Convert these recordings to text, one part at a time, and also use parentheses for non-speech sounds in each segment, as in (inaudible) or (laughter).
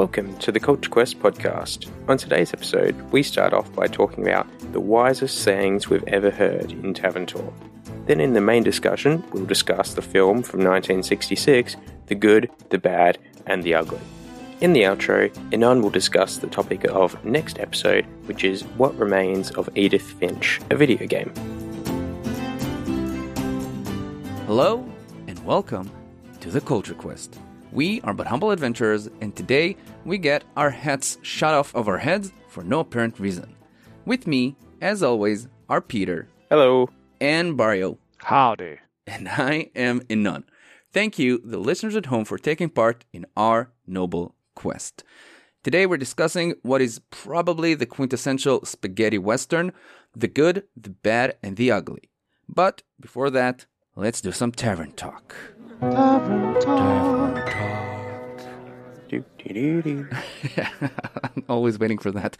Welcome to the Culture Quest podcast. On today's episode, we start off by talking about the wisest sayings we've ever heard in Tavern Talk. Then, in the main discussion, we'll discuss the film from 1966 The Good, the Bad, and the Ugly. In the outro, Ynon will discuss the topic of next episode, which is What Remains of Edith Finch, a video game. Hello, and welcome to the Culture Quest. We are but humble adventurers, and today we get our hats shot off of our heads for no apparent reason. With me, as always, are Peter Hello. and Barrio, Howdy. and I am Ynon. Thank you, the listeners at home, for taking part in our noble quest. Today we're discussing what is probably the quintessential spaghetti western the good, the bad, and the ugly. But before that, let's do some tavern talk. Do, do. I'm always waiting for that.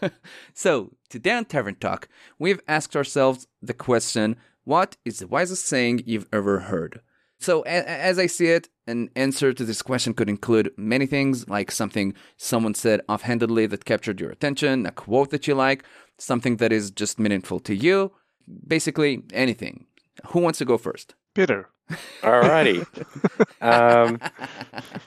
(laughs) so, today on Tavern Talk, we've asked ourselves the question what is the wisest saying you've ever heard? So, a- as I see it, an answer to this question could include many things, like something someone said offhandedly that captured your attention, a quote that you like, something that is just meaningful to you, basically anything. Who wants to go first? Peter. Alrighty. um,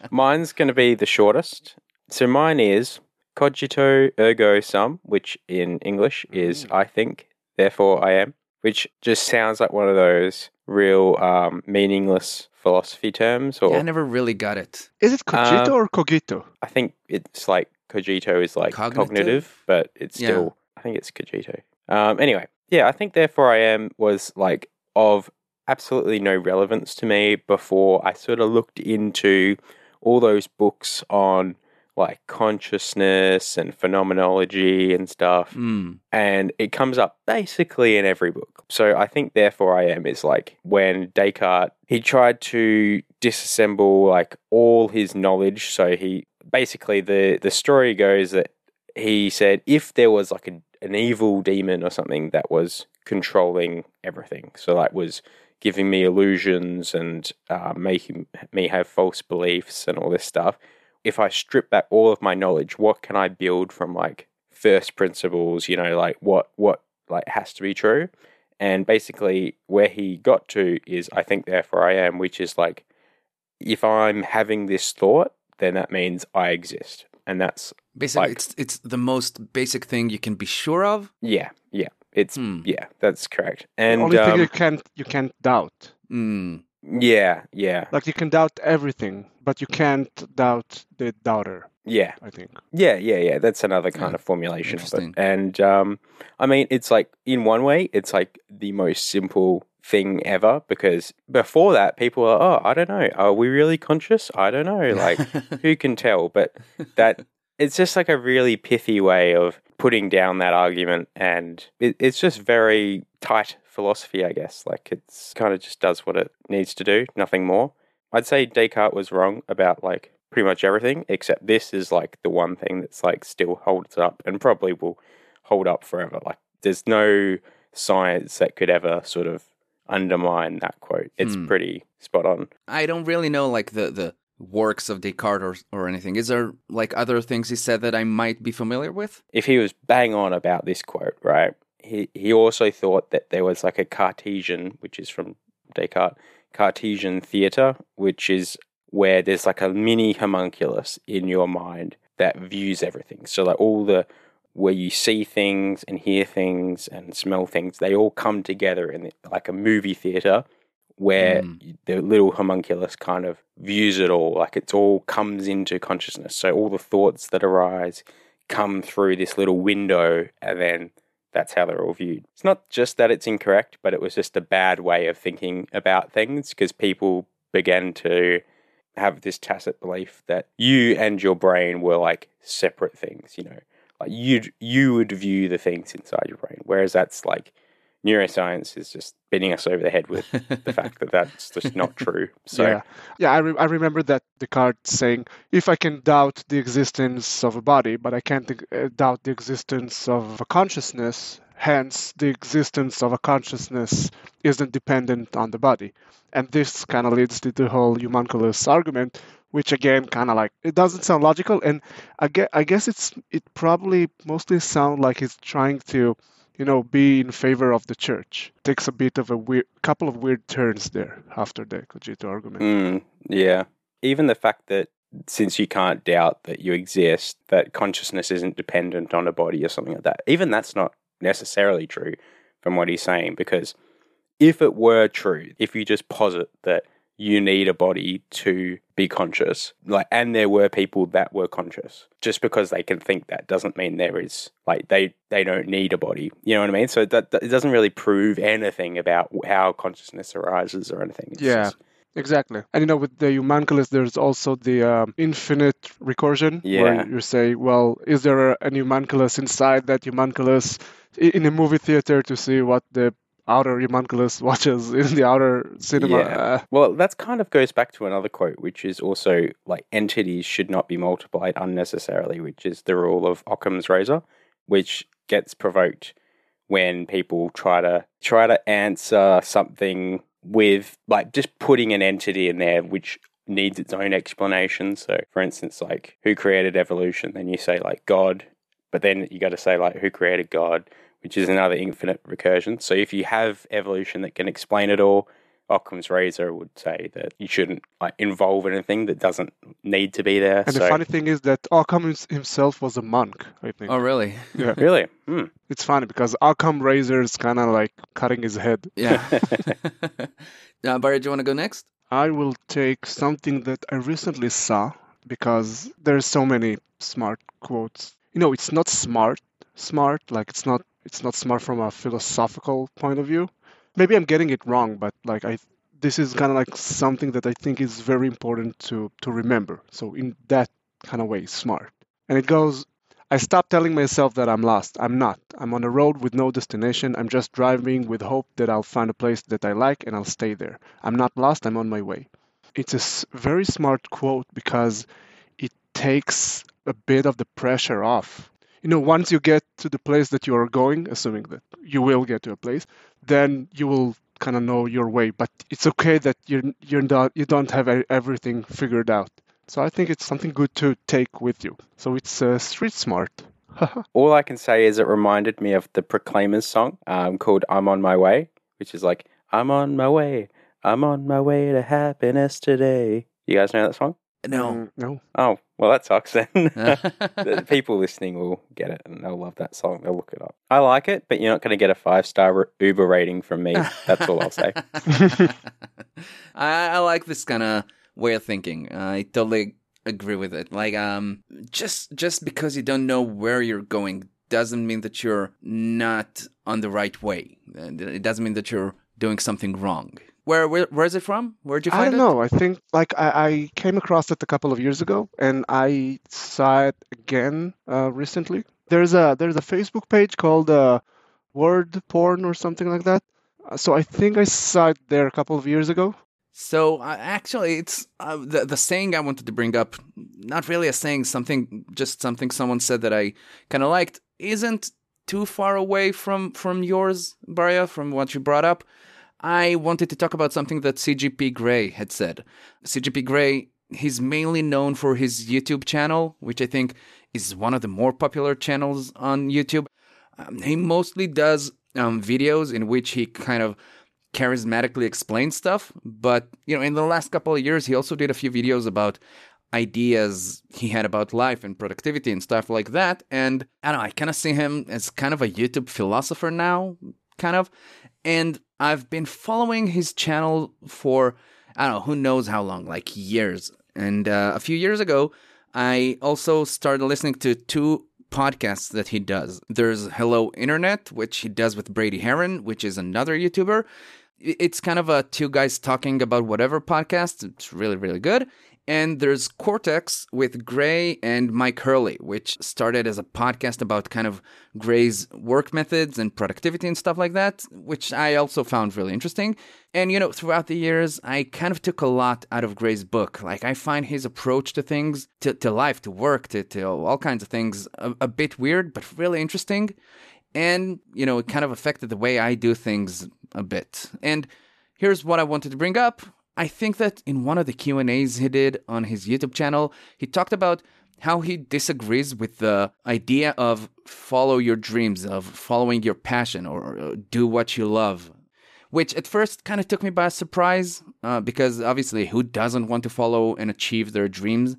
mine's going to be the shortest. So mine is cogito ergo sum, which in English is I think, therefore I am, which just sounds like one of those real um, meaningless philosophy terms. Or Yeah, I never really got it. Is it cogito Uh, or cogito? I think it's like cogito is like Cognitive? cognitive, but it's Yeah. still I think it's cogito. Um, anyway, yeah, I think therefore I am was like of absolutely no relevance to me before I sort of looked into all those books on like consciousness and phenomenology and stuff Mm. and it comes up basically in every book. So I think therefore I am is like when Descartes he tried to disassemble like all his knowledge. So he basically the the story goes that he said if there was like a, an evil demon or something that was controlling everything, so that was giving me illusions and uh, making me have false beliefs and all this stuff. If I strip back all of my knowledge, what can I build from like first principles? You know, like what what like has to be true. And basically, where he got to is, I think, therefore I am, which is like, if I'm having this thought, then that means I exist, and that's Basically, Like- it's it's the most basic thing you can be sure of. yeah, yeah, it's Hmm. yeah, that's correct. The And only thing um, you can't you can't doubt. Mm. yeah, yeah, Like you can doubt everything, but you can't doubt the doubter. yeah, I think. Yeah, yeah, yeah. That's another kind Yeah, of formulation of it. And um, I mean, it's like in one way, it's like the most simple thing ever because before that, people are, oh, I don't know, are we really conscious? I don't know. Like, (laughs) who can tell? But that it's just like a really pithy way of putting down that argument, and it, it's just very tight philosophy, I guess. Like, it's kind of just does what it needs to do, nothing more. I'd say Descartes was wrong about like pretty much everything, except this is like the one thing that's like still holds up and probably will hold up forever. Like there's no science that could ever sort of undermine that quote. It's Hmm. pretty spot on. I don't really know like the the works of Descartes or, or anything. Is there like other things he said that I might be familiar with? If he was bang on about this quote, right? He he also thought that there was like a Cartesian, which is from Descartes, Cartesian theater, which is where there's like a mini homunculus in your mind that views everything. So like all the where you see things and hear things and smell things, they all come together in like a movie theater where Mm. the little homunculus kind of views it all, like it's all comes into consciousness. So all the thoughts that arise come through this little window and then that's how they're all viewed. It's not just that it's incorrect, but it was just a bad way of thinking about things because people began to have this tacit belief that you and your brain were like separate things, you know. Like you you would view the things inside your brain, whereas that's like neuroscience is just beating us over the head with (laughs) the fact that that's just not true. So yeah, yeah. I, re- I remember that Descartes saying, "If I can doubt the existence of a body, but I can't uh, doubt the existence of a consciousness, hence the existence of a consciousness isn't dependent on the body. And this kind of leads to the whole homunculus argument, which again kind of like it doesn't sound logical, and I guess, I guess it's it probably mostly sounds like he's trying to you know, be in favor of the church. Takes a bit of a weird, couple of weird turns there after the cogito argument. Mm, yeah. Even the fact that since you can't doubt that you exist, that consciousness isn't dependent on a body or something like that. Even that's not necessarily true from what he's saying, because if it were true, if you just posit that you need a body to be conscious, like, and there were people that were conscious, just because they can think that doesn't mean there is, like, they they don't need a body. You know what I mean? So that, that it doesn't really prove anything about how consciousness arises or anything. It's Yeah. just- Exactly. And you know, with the homunculus, there's also the um, infinite recursion, Yeah. where you say, well, is there a, an homunculus inside that homunculus i- in a movie theater to see what the outer homunculus (laughs) watches in the outer cinema? Yeah. Well, that's kind of goes back to another quote, which is also like entities should not be multiplied unnecessarily, which is the rule of Occam's razor, which gets provoked when people try to try to answer something with like just putting an entity in there which needs its own explanation. So, for instance, like who created evolution? Then you say like God, but then you got to say like who created God, which is another infinite recursion. So, if you have evolution that can explain it all, Occam's razor would say that you shouldn't like involve anything that doesn't need to be there. and so, the funny thing is that Occam himself was a monk, I think. Oh, really? Yeah. (laughs) really, hmm. It's funny because Occam Razor is kind of like cutting his head. Yeah. (laughs) (laughs) uh, Barry, do you want to go next? I will take something that I recently saw because there's so many smart quotes. You know, it's not smart, smart like it's not it's not smart from a philosophical point of view. Maybe I'm getting it wrong, but like I this is kind of like something that I think is very important to to remember. So in that kind of way, smart. And it goes I stop telling myself that I'm lost. I'm not. I'm on a road with no destination. I'm just driving with hope that I'll find a place that I like and I'll stay there. I'm not lost. I'm on my way. It's a very smart quote because it takes a bit of the pressure off. You know, once you get to the place that you are going, assuming that you will get to a place, then you will kind of know your way. But it's okay that you're you're not you don't have everything figured out. So I think it's something good to take with you. So it's uh, street smart. (laughs) All I can say is it reminded me of the Proclaimers song um, called "I'm on My Way," which is like "I'm on my way, I'm on my way to happiness today." You guys know that song? No. Mm, no. Oh, well, that sucks then. (laughs) the people listening will get it and they'll love that song. They'll look it up. I like it, but you're not going to get a five star Uber rating from me. That's all I'll say. (laughs) I, I like this kind of way of thinking. I totally agree with it. Like, um, just just because you don't know where you're going doesn't mean that you're not on the right way. It doesn't mean that you're doing something wrong. Where where, where is it from? Where'd you find it? I don't it? know. I think like I, I came across it a couple of years ago, and I saw it again uh, recently. There's a there's a Facebook page called uh, Word Porn or something like that. Uh, So I think I saw it there a couple of years ago. So uh, actually, it's uh, the the saying I wanted to bring up. Not really a saying, something just something someone said that I kind of liked. Isn't too far away from from yours, Baria, from what you brought up. I wanted to talk about something that CGP Grey had said. CGP Grey, he's mainly known for his YouTube channel, which I think is one of the more popular channels on YouTube. Um, he mostly does um, videos in which he kind of charismatically explains stuff. But, you know, in the last couple of years, he also did a few videos about ideas he had about life and productivity and stuff like that. And I don't know, I kind of see him as kind of a YouTube philosopher now, kind of. And I've been following his channel for, I don't know, who knows how long, like years. And uh, a few years ago, I also started listening to two podcasts that he does. There's Hello Internet, which he does with Brady Haran, which is another YouTuber. It's kind of a two guys talking about whatever podcast. It's really, really good. And there's Cortex with Grey and Mike Hurley, which started as a podcast about kind of Grey's work methods and productivity and stuff like that, which I also found really interesting. And, you know, throughout the years, I kind of took a lot out of Grey's book. Like, I find his approach to things, to, to life, to work, to, to all kinds of things, a, a bit weird, but really interesting. and you know it kind of affected the way I do things a bit. And here's what I wanted to bring up. I think that in one of the Q&As he did on his YouTube channel, he talked about how he disagrees with the idea of follow your dreams, of following your passion or do what you love. Which at first kind of took me by surprise, uh, because obviously, who doesn't want to follow and achieve their dreams?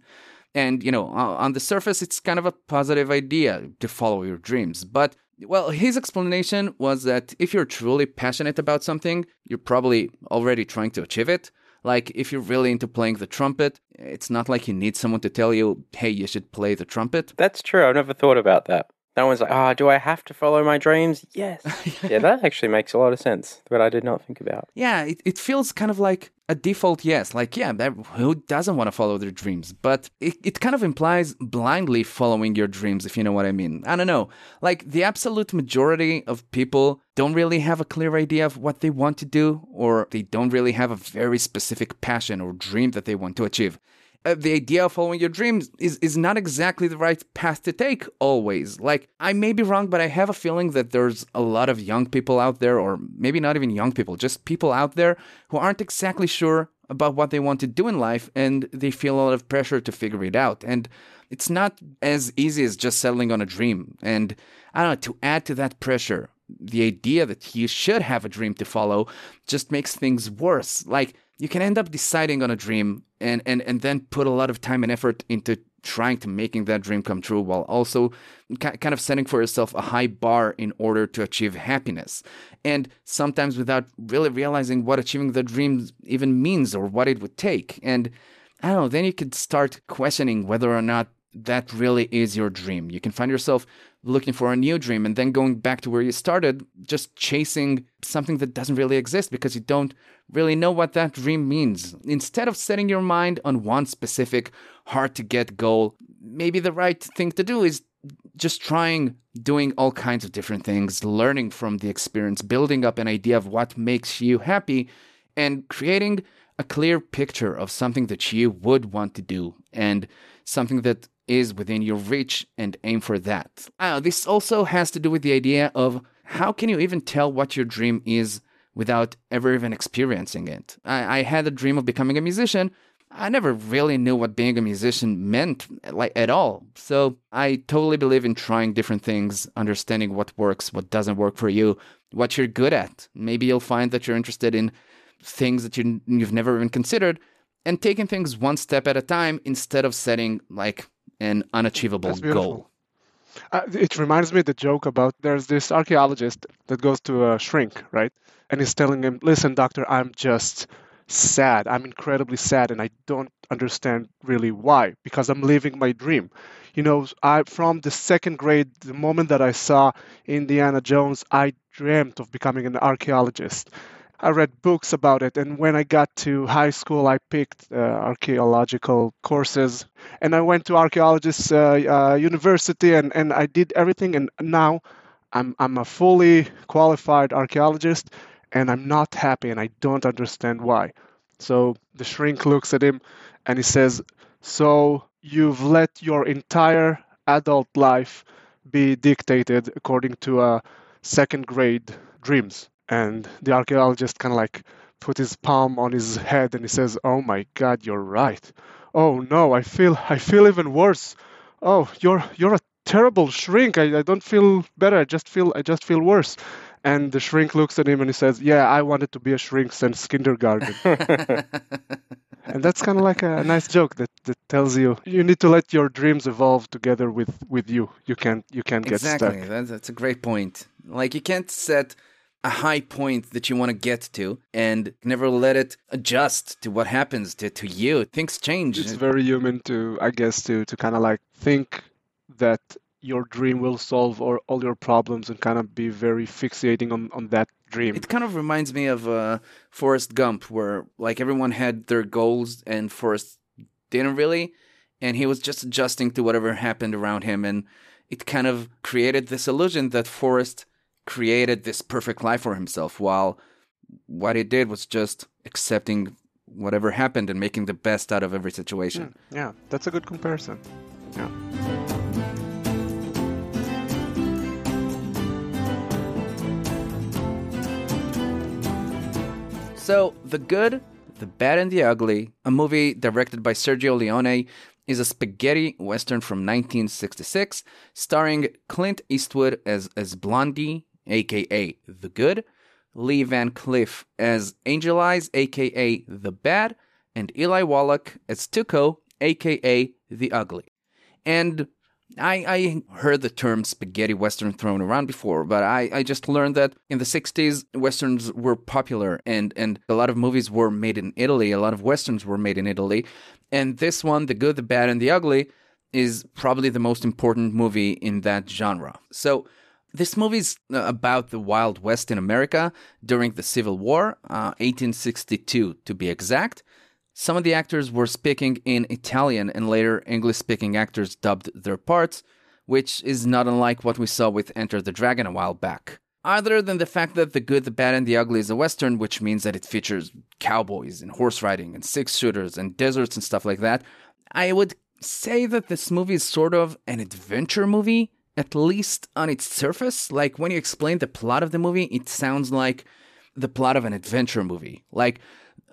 And, you know, on the surface, it's kind of a positive idea to follow your dreams. But, well, his explanation was that if you're truly passionate about something, you're probably already trying to achieve it. Like, if you're really into playing the trumpet, it's not like you need someone to tell you, hey, you should play the trumpet. That's true. I've never thought about that. No one's like, oh, do I have to follow my dreams? Yes. (laughs) yeah, that actually makes a lot of sense, but I did not think about. Yeah, it, it feels kind of like a default yes. Like, yeah, that, who doesn't want to follow their dreams? But it, it kind of implies blindly following your dreams, if you know what I mean. I don't know. Like, the absolute majority of people don't really have a clear idea of what they want to do, or they don't really have a very specific passion or dream that they want to achieve uh, the idea of following your dreams is, is not exactly the right path to take always. Like, I may be wrong, but I have a feeling that there's a lot of young people out there, or maybe not even young people, just people out there who aren't exactly sure about what they want to do in life and they feel a lot of pressure to figure it out. And it's not as easy as just settling on a dream. And I don't know, to add to that pressure, the idea that you should have a dream to follow just makes things worse. Like, you can end up deciding on a dream and, and, and then put a lot of time and effort into trying to making that dream come true while also kind of setting for yourself a high bar in order to achieve happiness. And sometimes without really realizing what achieving the dream even means or what it would take. And i don't know then you could start questioning whether or not that really is your dream. You can find yourself looking for a new dream and then going back to where you started, just chasing something that doesn't really exist because you don't really know what that dream means. Instead of setting your mind on one specific, hard to get goal, maybe the right thing to do is just trying doing all kinds of different things, learning from the experience, building up an idea of what makes you happy, and creating a clear picture of something that you would want to do and something that is within your reach and aim for that. Uh, this also has to do with the idea of how can you even tell what your dream is without ever even experiencing it? I, I had a dream of becoming a musician. I never really knew what being a musician meant like at all. So I totally believe in trying different things, understanding what works, what doesn't work for you, what you're good at. Maybe you'll find that you're interested in things that you, you've never even considered and taking things one step at a time instead of setting like an unachievable goal. Uh, it reminds me of the joke about there's this archaeologist that goes to a shrink, right? And he's telling him, "Listen, doctor, I'm just sad. I'm incredibly sad, and I don't understand really why. Because I'm living my dream. You know, I from the second grade, the moment that I saw Indiana Jones, I dreamt of becoming an archaeologist." I read books about it, and when I got to high school, I picked uh, archaeological courses, and I went to archaeologist uh, uh, university, and, and I did everything, and now I'm I'm a fully qualified archaeologist, and I'm not happy, and I don't understand why. So the shrink looks at him, and he says, "So you've let your entire adult life be dictated according to a second grade dreams." And the archaeologist kind of like put his palm on his head and he says, "Oh my God, you're right. Oh no, I feel I feel even worse. Oh, you're you're a terrible shrink. I, I don't feel better. I just feel I just feel worse." And the shrink looks at him and he says, "Yeah, I wanted to be a shrink since kindergarten." (laughs) and that's kind of like a, nice joke that, that tells you you need to let your dreams evolve together with, with you. You can't you can't get exactly. stuck. Exactly. That's a great point. Like you can't set a high point that you want to get to and never let it adjust to what happens to, to you. Things change. It's very human to, I guess, to, to kind of like think that your dream will solve or all your problems and kind of be very fixating on, on that dream. It kind of reminds me of uh, Forrest Gump, where like everyone had their goals and Forrest didn't really, and he was just adjusting to whatever happened around him, and it kind of created this illusion that Forrest created this perfect life for himself while what he did was just accepting whatever happened and making the best out of every situation. Mm, yeah, that's a good comparison. Yeah. So, The Good, The Bad and the Ugly, a movie directed by Sergio Leone, is a spaghetti western from 1966 starring Clint Eastwood as as Blondie aka The Good, Lee Van Cleef as Angel Eyes, aka The Bad, and Eli Wallach as Tuco, aka The Ugly. And I, I heard the term spaghetti western thrown around before, but I, I just learned that in the 60s, westerns were popular and, and a lot of movies were made in Italy. A lot of westerns were made in Italy. And this one, The Good, the Bad, and the Ugly, is probably the most important movie in that genre. So, this movie's uh, about the Wild West in America during the Civil War, uh, 1862 to be exact. Some of the actors were speaking in Italian, and later English speaking actors dubbed their parts, which is not unlike what we saw with Enter the Dragon a while back. Other than the fact that The Good, the Bad, and the Ugly is a Western, which means that it features cowboys and horse riding and six shooters and deserts and stuff like that, I would say that this movie is sort of an adventure movie, at least on its surface. Like when you explain the plot of the movie, it sounds like the plot of an adventure movie. Like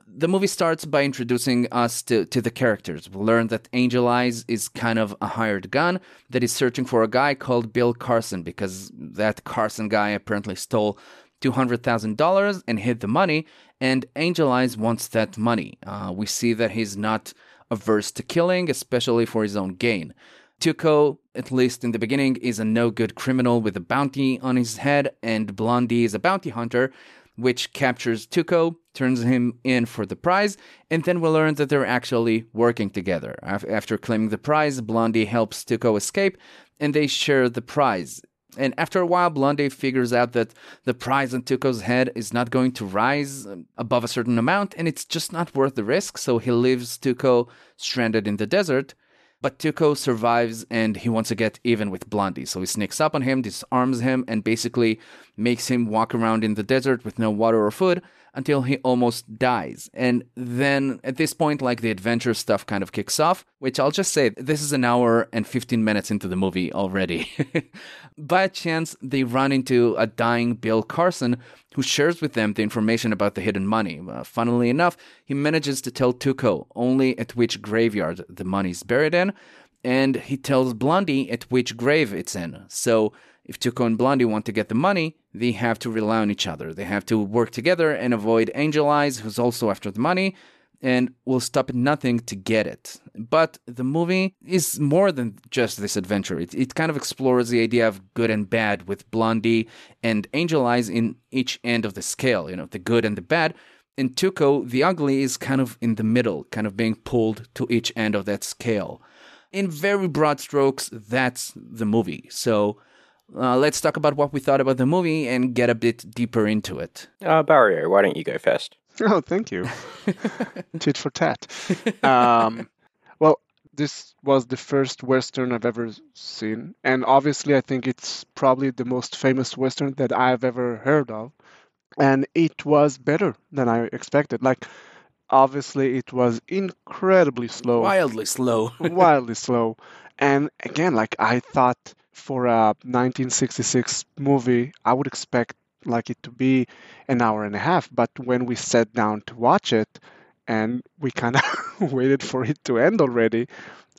the movie starts by introducing us to, to the characters. We learn that Angel Eyes is kind of a hired gun that is searching for a guy called Bill Carson because that Carson guy apparently stole $200,000 and hid the money, and Angel Eyes wants that money. Uh, we see that he's not averse to killing, especially for his own gain. Tuco, at least in the beginning, is a no good criminal with a bounty on his head, and Blondie is a bounty hunter which captures Tuco, turns him in for the prize, and then we learn that they're actually working together. After claiming the prize, Blondie helps Tuco escape, and they share the prize. And after a while, Blondie figures out that the prize on Tuco's head is not going to rise above a certain amount, and it's just not worth the risk, so he leaves Tuco stranded in the desert. But Tuco survives and he wants to get even with Blondie. So he sneaks up on him, disarms him, and basically makes him walk around in the desert with no water or food until he almost dies. And then at this point, like the adventure stuff kind of kicks off, which I'll just say this is an hour and 15 minutes into the movie already. (laughs) By chance, they run into a dying Bill Carson who shares with them the information about the hidden money. Uh, funnily enough, he manages to tell Tuco only at which graveyard the money is buried in, and he tells Blondie at which grave it's in. So if Tuco and Blondie want to get the money, they have to rely on each other. They have to work together and avoid Angel Eyes, who's also after the money, and will stop at nothing to get it. But the movie is more than just this adventure. It, it kind of explores the idea of good and bad with Blondie and Angel Eyes in each end of the scale, you know, the good and the bad. And Tuco, the ugly, is kind of in the middle, kind of being pulled to each end of that scale. In very broad strokes, that's the movie. So uh, let's talk about what we thought about the movie and get a bit deeper into it. Uh, Barrio, why don't you go first? (laughs) Oh, thank you. (laughs) Tit for tat. Um, well, this was the first Western I've ever seen. And obviously, I think it's probably the most famous Western that I've ever heard of. And it was better than I expected. Like, obviously, it was incredibly slow. Wildly slow. wildly slow. (laughs) And again, like, I thought for a 1966 movie, I would expect like it to be an hour and a half. But when we sat down to watch it and we kind of (laughs) waited for it to end already,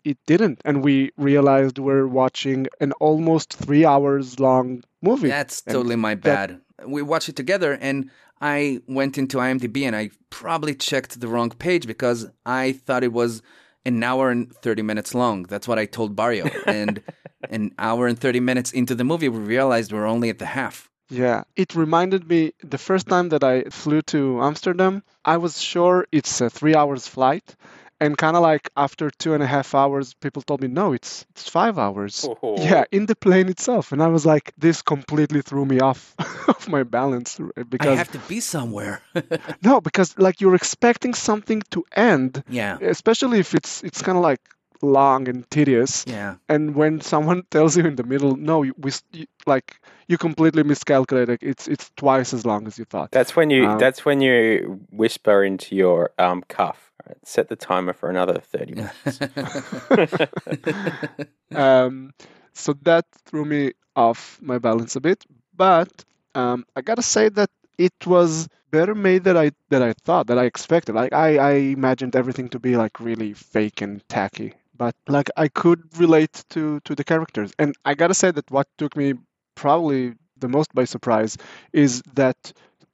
it didn't. And we realized we're watching an almost three hours long movie. That's totally my bad. That... we watched it together and I went into IMDb and I probably checked the wrong page because I thought it was an hour and 30 minutes long. That's what I told Barrio. (laughs) And an hour and 30 minutes into the movie, we realized we're only at the half. Yeah, it reminded me the first time that I flew to Amsterdam, I was sure it's a three hours flight. And kind of like after two and a half hours, people told me, no, it's it's five hours. Oh. Yeah, in the plane itself. And I was like, this completely threw me off (laughs) of my balance because I have to be somewhere. (laughs) no, because like you're expecting something to end. Yeah. Especially if it's it's kind of like long and tedious. Yeah. And when someone (laughs) tells you in the middle, no, we like you completely miscalculated. It's it's twice as long as you thought. That's when you um, that's when you whisper into your um, cuff. Right, set the timer for another thirty (laughs) minutes. (laughs) um, so that threw me off my balance a bit, but um, I gotta say that it was better made than I that I thought that I expected. Like I, I imagined everything to be like really fake and tacky, but like I could relate to to the characters. And I gotta say that what took me probably the most by surprise is that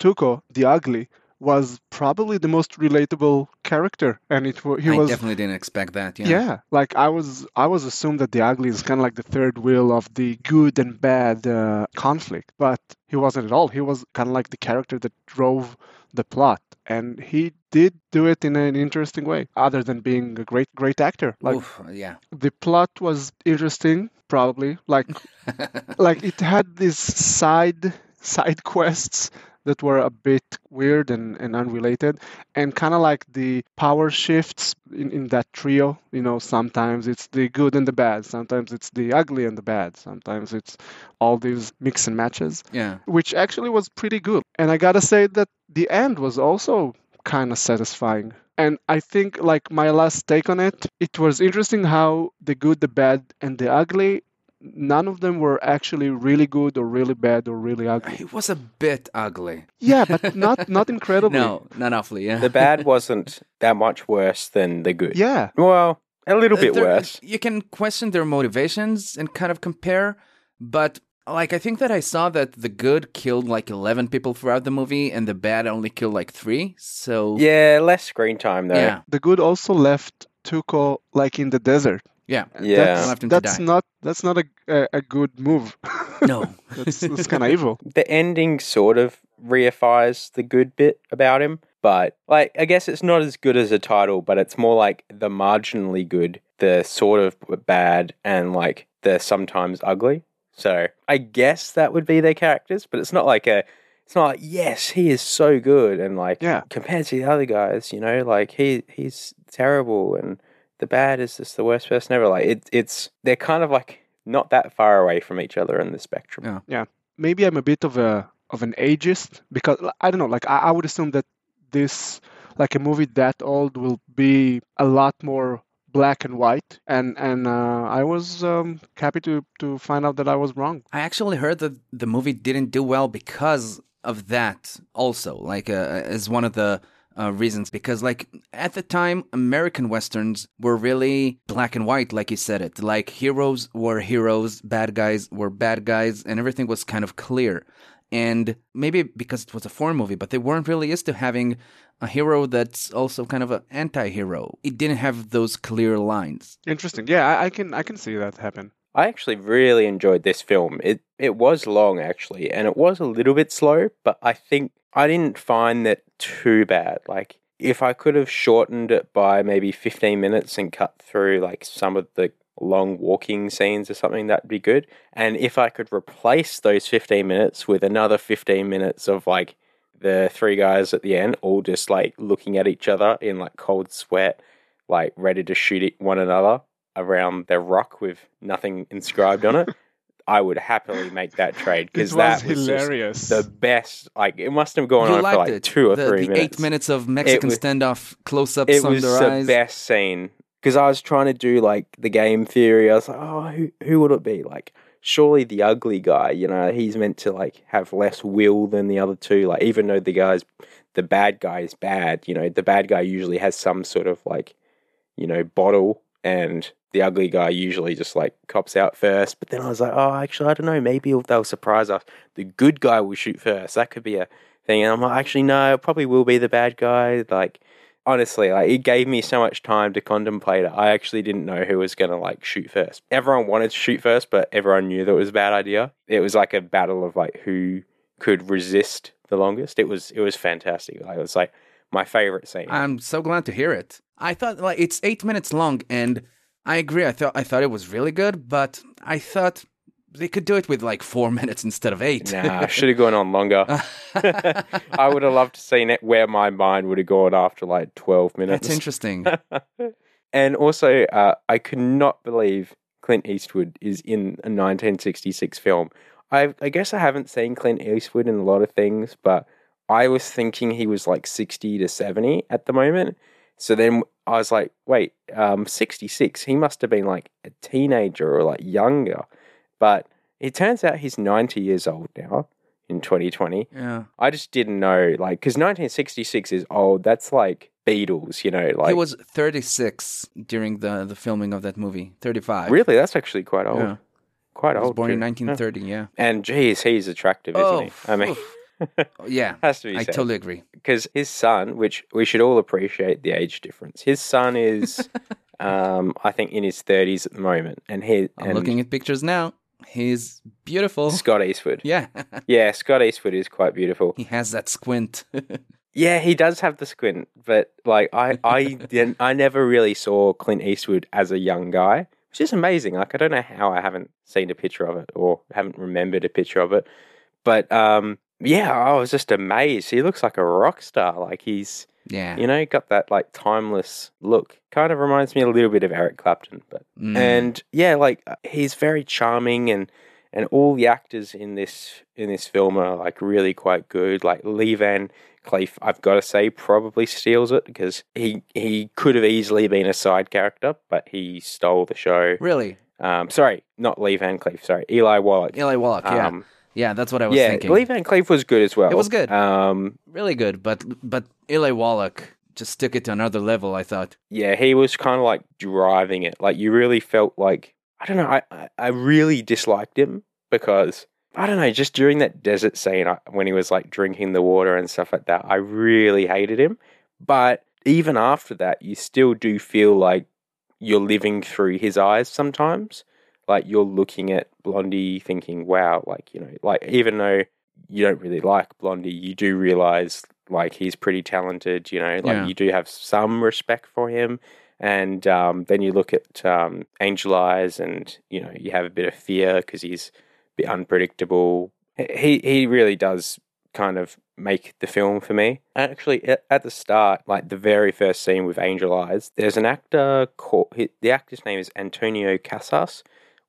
Tuco, the ugly, was probably the most relatable character, and it he I was definitely didn't expect that. Yeah. yeah, like I was, I was assumed that the ugly is kind of like the third wheel of the good and bad uh, conflict, but he wasn't at all. He was kind of like the character that drove the plot, and he did do it in an interesting way. Other than being a great, great actor, like Oof, yeah. the plot was interesting, probably. Like, (laughs) like it had these side side quests that were a bit weird and, and unrelated and kind of like the power shifts in, in that trio you know sometimes it's the good and the bad sometimes it's the ugly and the bad sometimes it's all these mix and matches yeah. which actually was pretty good and i gotta say that the end was also kind of satisfying and i think like my last take on it it was interesting how the good the bad and the ugly none of them were actually really good or really bad or really ugly It was a bit ugly. yeah but not not incredibly (laughs) No, not awfully. Yeah. The bad wasn't that much worse than the good. yeah Well, a little Uh, bit there- worse. You can question their motivations and kind of compare, but like I think that I saw that the good killed like eleven people throughout the movie, and the bad only killed like three. So Yeah, less screen time though. yeah, the good also left tuco like in the desert yeah. Yeah. that's, Left him to that's die. not that's not a, a, a good move No, (laughs) that's, that's kind of evil (laughs) The ending sort of reifies the good bit about him, but like I guess it's not as good as a title, but it's more like the marginally good, the sort of bad, and like the sometimes ugly. So I guess that would be their characters, but it's not like a. It's not like yes, he is so good, and like Yeah. compared to the other guys, you know, like he he's terrible, and the bad is just the worst person ever. Like it, it's they're kind of like not that far away from each other in the spectrum. Yeah. maybe I'm a bit of a of an ageist because I don't know. Like I, I would assume that this like a movie that old will be a lot more black and white, and and uh, I was um, happy to to find out that I was wrong. I actually heard that the movie didn't do well because of that. Also, like uh, as one of the uh, reasons, because like at the time, American westerns were really black and white, like you said it. Like heroes were heroes, bad guys were bad guys, and everything was kind of clear. And maybe because it was a foreign movie, but they weren't really used to having a hero that's also kind of an anti-hero. It didn't have those clear lines. Interesting. Yeah, I, I can I can see that happen. I actually really enjoyed this film. It it was long actually, and it was a little bit slow, but I think I didn't find that too bad. Like if I could have shortened it by maybe 15 minutes and cut through like some of the long walking scenes or something that'd be good. And if I could replace those 15 minutes with another 15 minutes of like the three guys at the end all just like looking at each other in like cold sweat, like ready to shoot one another around their rock with nothing inscribed on it, I would happily make that trade because It that was was just hilarious. the best. Like it must have gone you on liked for like it. two or the, three the minutes. eight minutes of Mexican was- standoff close-ups It was the eyes. best scene because I was trying to do like the game theory. I was like, oh, who who would it be? Like, surely the ugly guy. You know, he's meant to like have less will than the other two. Like, even though the guy's the bad guy is bad, you know, the bad guy usually has some sort of like, you know, bottle, and the ugly guy usually just like cops out first. But then I was like, oh, actually, I don't know. Maybe they'll surprise us. The good guy will shoot first. That could be a thing. And I'm like, actually, no, it probably will be the bad guy. Like, honestly, like it gave me so much time to contemplate it. I actually didn't know who was gonna like shoot first. Everyone wanted to shoot first, but everyone knew that it was a bad idea. It was like a battle of like who could resist the longest. It was it was fantastic. Like, it was like my favorite scene. I'm so glad to hear it. I thought like it's eight minutes long, and I agree. I thought I thought it was really good, but I thought they could do it with like four (laughs) minutes instead of eight. Nah, I should have gone on longer. (laughs) (laughs) I would have loved to seen it where my mind would have gone after like twelve minutes. That's interesting. and also, uh, I could not believe Clint Eastwood is in a 1966 film. I, I guess I haven't seen Clint Eastwood in a lot of things, but I was thinking he was like 60 to 70 at the moment. So then I was like, wait, um, 66, he must have been like a teenager or like younger. But it turns out he's 90 years old now. in 2020. Yeah. I just didn't know, like, because 1966 is old. That's like Beatles, you know, like he was 36 during the, the filming of that movie. 35. really. That's actually quite old. Yeah. Quite He was old. born in 1930, yeah. And geez, he's attractive, isn't Oh, he? I mean, (laughs) Yeah. has to be I said. totally agree. because his son, which we should all appreciate the age difference. His son is, (laughs) um, I think, in his thirties at the moment, and he I'm and looking at pictures now. He's beautiful. Scott Eastwood. Yeah. (laughs) Yeah, Scott Eastwood is quite beautiful. he has that squint. Yeah, he does have the squint, but like I, I I never really saw Clint Eastwood as a young guy, which is amazing. Like I don't know how I haven't seen a picture of it or haven't remembered a picture of it, but um, yeah, I was just amazed. He looks like a rock star. Like he's, yeah. you know, got that like timeless look. Kind of reminds me a little bit of Eric Clapton, but Mm. and yeah, like uh, he's very charming and and all the actors in this in this film are like really quite good. Like Lee Van Cleef, I've got to say, probably steals it because he he could have easily been a side character, but he stole the show. really? Um, sorry, not Lee Van Cleef. Sorry, Eli Wallach. Eli Wallach, yeah. Um, yeah, that's what I was yeah, thinking. Lee Van Cleef was good as well. It was good. Um, Really good, but but Eli Wallach just took it to another level, I thought. yeah, he was kind of like driving it. Like you really felt like I don't know. I I, I really disliked him because I don't know. Just during that desert scene I, when he was like drinking the water and stuff like that, I really hated him. But even after that, you still do feel like you're living through his eyes sometimes. Like you're looking at Blondie, thinking, "Wow!" Like you know, like even though you don't really like Blondie, you do realize like he's pretty talented. You know, like Yeah. you do have some respect for him. And um, then you look at um, Angel Eyes, and you know you have a bit of fear because he's a bit unpredictable. He he really does kind of make the film for me. Actually, at, at the start, like the very first scene with Angel Eyes, there's an actor called the actor's name is Antonio Casas,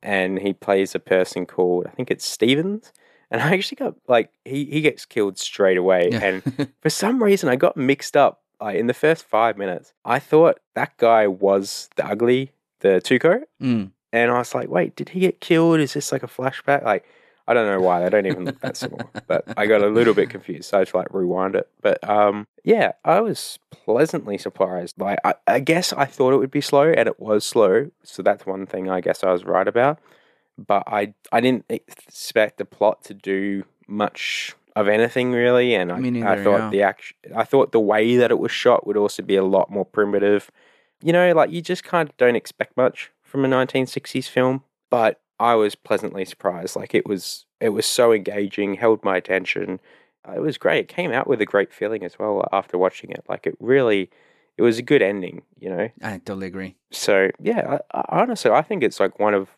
and he plays a person called I think it's Stevens. And I actually got like he he gets killed straight away, Yeah. and (laughs) for some reason I got mixed up. Like in the first five minutes, I thought that guy was the ugly, the Tuco, Mm. and I was like, wait, did he get killed? Is this like a flashback? Like, I don't know why. They don't even look that (laughs) similar. But I got a little bit confused. So I had to like rewind it. But um, yeah, I was pleasantly surprised. Like, I, I guess I thought it would be slow, and it was slow. So that's one thing I guess I was right about. But I I didn't expect the plot to do much of anything really, and I, neither, I thought yeah. the action, I thought the way that it was shot would also be a lot more primitive you know, like you just kind of don't expect much from a 1960s film. But I was pleasantly surprised. Like it was, it was so engaging, held my attention. Uh, It was great. It came out with a great feeling as well after watching it. Like it really, it was a good ending. You know. I totally agree. So yeah, I, I, honestly, I think it's like one of,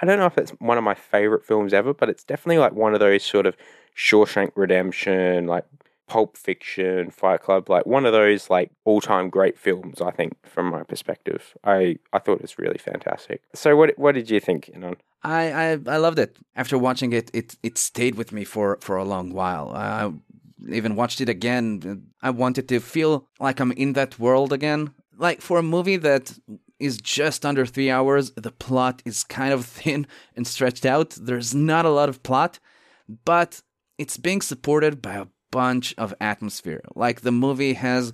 I don't know if it's one of my favorite films ever, but it's definitely like one of those sort of Shawshank Redemption, like Pulp Fiction, Fight Club, like one of those like all time great films. I think from my perspective, I I thought it was really fantastic. So what what did you think? Ynon? I, I I loved it. After watching it, it it stayed with me for for a long while. I even watched it again. I wanted to feel like I'm in that world again. Like for a movie that is just under three hours, the plot is kind of (laughs) thin and stretched out. There's not a lot of plot, but it's being supported by a bunch of atmosphere. Like the movie has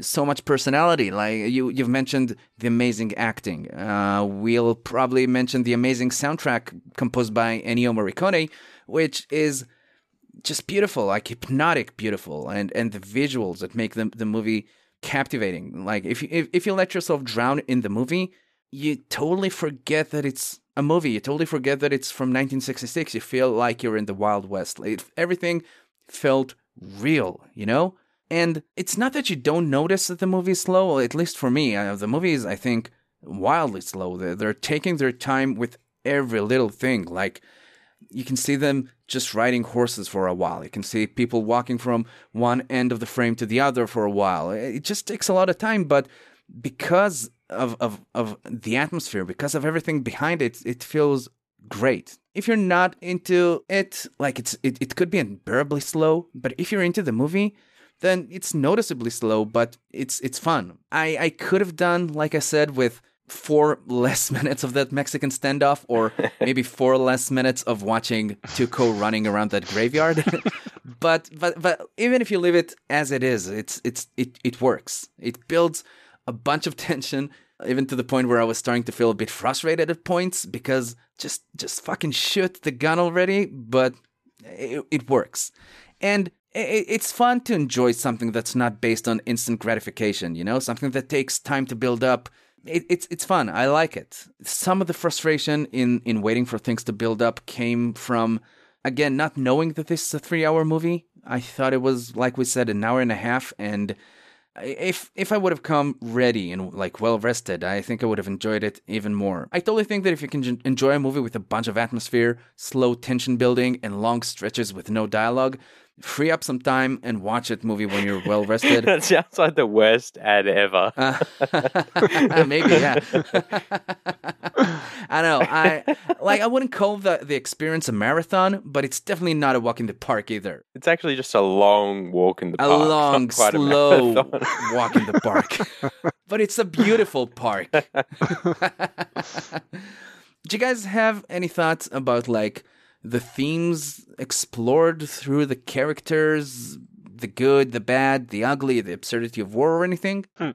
so much personality. Like you, you've mentioned the amazing acting. Uh, we'll probably mention the amazing soundtrack composed by Ennio Morricone, which is just beautiful, like hypnotic, beautiful, and and the visuals that make the the movie captivating. Like if you if, if you let yourself drown in the movie, you totally forget that it's a movie. You totally forget that it's from 1966. You feel like you're in the Wild West. Everything felt real, you know. And it's not that you don't notice that the movie is slow. At least for me, uh, the movie is, I think, wildly slow. They're, they're taking their time with every little thing. Like you can see them just riding horses for a while. You can see people walking from one end of the frame to the other for a while. It just takes a lot of time, but because of of, of the atmosphere, because of everything behind it, it feels great. If you're not into it, like it's it, it could be unbearably slow, but if you're into the movie, then it's noticeably slow, but it's it's fun. I, I could have done, like I said, with four (laughs) less minutes of that Mexican standoff, or (laughs) maybe four less minutes of watching Tuco running around that graveyard. (laughs) but but but even if you leave it as it is, it's it's it it works. It builds a bunch of tension, even to the point where I was starting to feel a bit frustrated at points because just just fucking shoot the gun already. But it, it works, and it's fun to enjoy something that's not based on instant gratification. You know, something that takes time to build up. It, it's it's fun. I like it. Some of the frustration in in waiting for things to build up came from again not knowing that this is a three hour movie. I thought it was like we said an hour and a half, and if if I would have come ready and like well rested, I think I would have enjoyed it even more. I totally think that if you can enjoy a movie with a bunch of atmosphere, slow tension building, and long stretches with no dialogue, free up some time and watch that movie when you're well rested. (laughs) that sounds like the worst ad ever. Uh, (laughs) (laughs) maybe, yeah. I know. I like. I wouldn't call the the experience a marathon, but it's definitely not a walk in the park either. It's actually just a long walk in the park. a. Long, slow walk in the park. but it's a beautiful park. Do you guys have any thoughts about like? The themes explored through the characters, the good, the bad, the ugly, the absurdity of war, or anything? Hmm.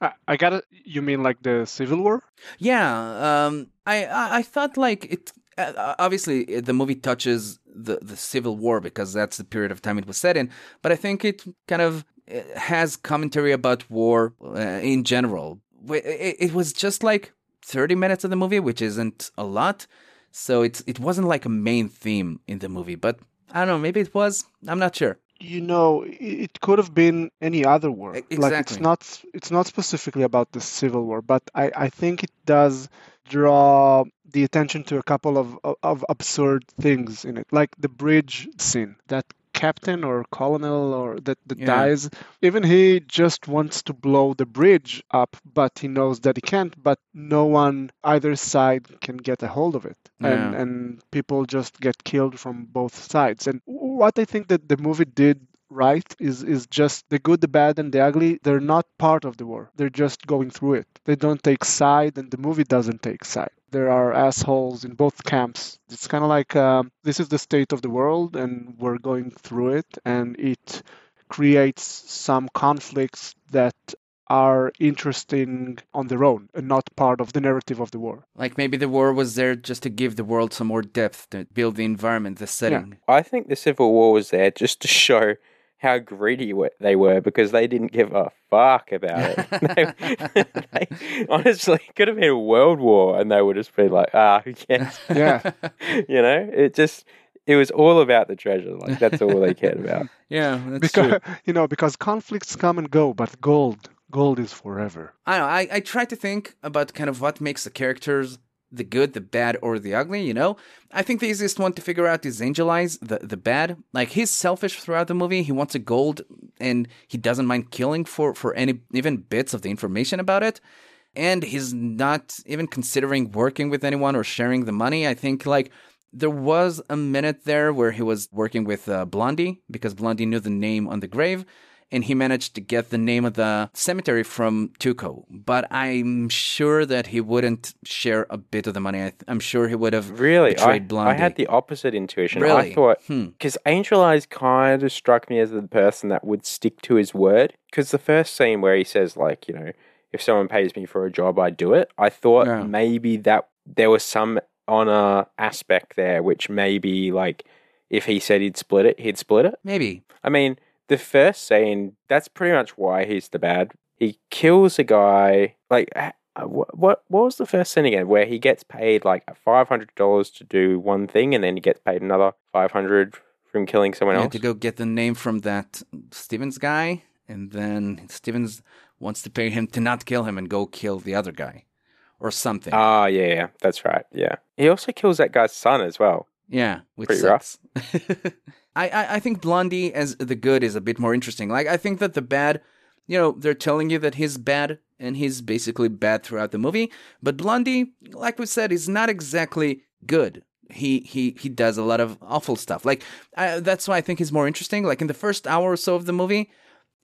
I, I got it. You mean like the Civil War? Yeah. Um. I I, I thought like it. Uh, obviously, the movie touches the the Civil War because that's the period of time it was set in. But I think it kind of uh, has commentary about war uh, in general. It, it was just like 30 minutes of the movie, which isn't a lot. So it's it wasn't like a main theme in the movie, but I don't know, maybe it was. I'm not sure. You know, it could have been any other war. Exactly. Like it's not it's not specifically about the Civil War, but I, I think it does draw the attention to a couple of, of, of absurd things in it, like the bridge scene that captain or colonel or that, that yeah. dies even he just wants to blow the bridge up but he knows that he can't but no one either side can get a hold of it yeah. and and people just get killed from both sides and what i think that the movie did right is is just the good the bad and the ugly they're not part of the war they're just going through it they don't take side and the movie doesn't take side there are assholes in both camps it's kind of like um, this is the state of the world and we're going through it and it creates some conflicts that are interesting on their own and not part of the narrative of the war. Like maybe the war was there just to give the world some more depth, to build the environment, the setting. Yeah. I think the Civil War was there just to show how greedy they were because they didn't give a fuck about it. (laughs) (laughs) they, they, honestly could have been a world war and they would just be like, ah, who cares? (laughs) Yeah. you know, it just it was all about the treasure. Like that's all they cared about. yeah, that's because true. you know because conflicts come and go, but gold, gold is forever. I know. I I try to think about kind of what makes the characters the good, the bad, or the ugly, you know? I think the easiest one to figure out is Angel Eyes, the, the bad. Like, he's selfish throughout the movie. He wants a gold, and he doesn't mind killing for, for any, even bits of the information about it. And he's not even considering working with anyone or sharing the money. I think, like, there was a minute there where he was working with uh, Blondie because Blondie knew the name on the grave and he managed to get the name of the cemetery from Tuco. But I'm sure that he wouldn't share a bit of the money. I am sure he would have really. I, Blondie. I had the opposite intuition. Really? I thought because hmm. Angel Eyes kind of struck me as the person that would stick to his word. Because the first scene where he says like, you know, if someone pays me for a job, I do it. I thought yeah. maybe that there was some honor aspect there, which maybe like if he said he'd split it, he'd split it. Maybe. I mean the first scene, that's pretty much why he's the bad. He kills a guy. Like, what what what was the first scene again? Where he gets paid like five hundred dollars to do one thing, and then he gets paid another five hundred from killing someone yeah, else. To go get the name from that Stevens guy, and then Stevens wants to pay him to not kill him and go kill the other guy, or something. Ah, yeah, yeah, that's right. Yeah, he also kills that guy's son as well. Yeah, which Pretty sucks. (laughs) I, I I think Blondie as the good is a bit more interesting. Like I think that the bad, you know, they're telling you that he's bad and he's basically bad throughout the movie. But Blondie, like we said, is not exactly good. He he he does a lot of awful stuff. Like I, that's why I think he's more interesting. Like in the first hour or so of the movie,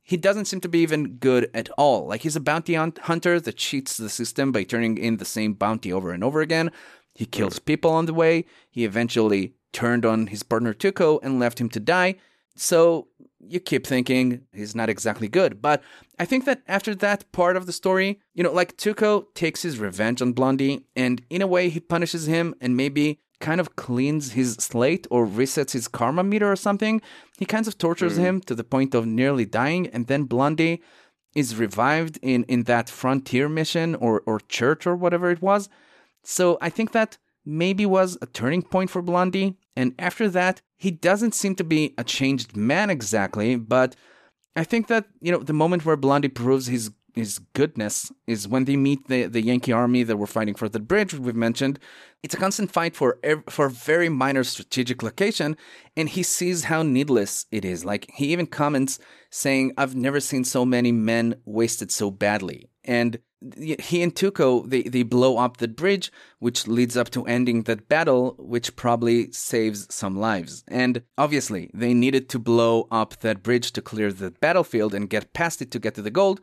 he doesn't seem to be even good at all. Like he's a bounty hunter that cheats the system by turning in the same bounty over and over again. He kills people on the way. He eventually turned on his partner Tuco and left him to die. So you keep thinking he's not exactly good. But I think that after that part of the story, you know, like Tuco takes his revenge on Blondie, and in a way, he punishes him and maybe kind of cleans his slate or resets his karma meter or something. He kind of tortures mm. him to the point of nearly dying, and then Blondie is revived in, in that frontier mission or, or church or whatever it was. So I think that maybe was a turning point for Blondie. And after that, he doesn't seem to be a changed man exactly, but I think that, you know, the moment where Blondie proves his his goodness is when they meet the, the Yankee army that were fighting for the bridge we've mentioned. It's a constant fight for for a very minor strategic location, and he sees how needless it is. Like he even comments saying, "I've never seen so many men wasted so badly." And he and Tuco they, they blow up the bridge, which leads up to ending that battle, which probably saves some lives. And obviously, they needed to blow up that bridge to clear the battlefield and get past it to get to the gold.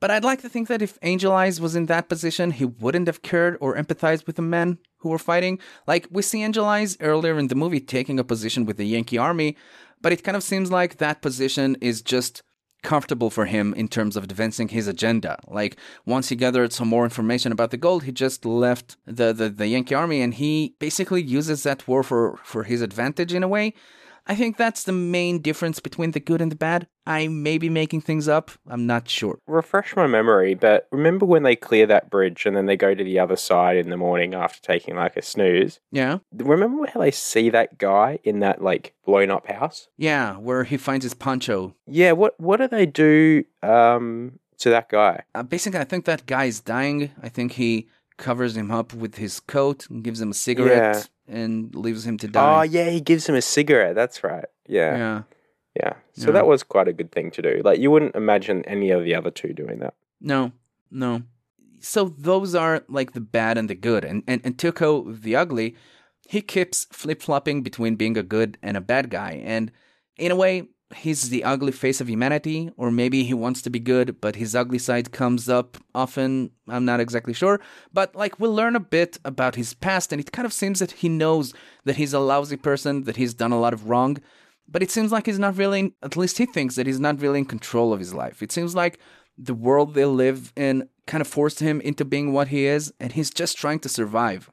But I'd like to think that if Angel Eyes was in that position, he wouldn't have cared or empathized with the men who were fighting. Like, we see Angel Eyes earlier in the movie taking a position with the Yankee army, but it kind of seems like that position is just comfortable for him in terms of advancing his agenda. Like once he gathered some more information about the gold, he just left the, the, the Yankee army and he basically uses that war for, for his advantage in a way. I think that's the main difference between the good and the bad. I may be making things up. I'm not sure. Refresh my memory, but remember when they clear that bridge and then they go to the other side in the morning after taking like a snooze? Yeah. Remember how they see that guy in that like blown up house? Yeah, where he finds his poncho. Yeah, what what do they do um to that guy? Uh, basically, I think that guy is dying. I think he covers him up with his coat and gives him a cigarette yeah. and leaves him to oh, die. Oh yeah, he gives him a cigarette. That's right. Yeah. Yeah. Yeah. So yeah. that was quite a good thing to do. Like you wouldn't imagine any of the other two doing that. No. No. So those are like the bad and the good. And and, and Tuco the ugly, he keeps flip flopping between being a good and a bad guy. And in a way, he's the ugly face of humanity, or maybe he wants to be good, but his ugly side comes up often. I'm not exactly sure. But like we'll learn a bit about his past, and it kind of seems that he knows that he's a lousy person, that he's done a lot of wrong. But it seems like he's not really, at least he thinks that he's not really in control of his life. It seems like the world they live in kind of forced him into being what he is, and he's just trying to survive.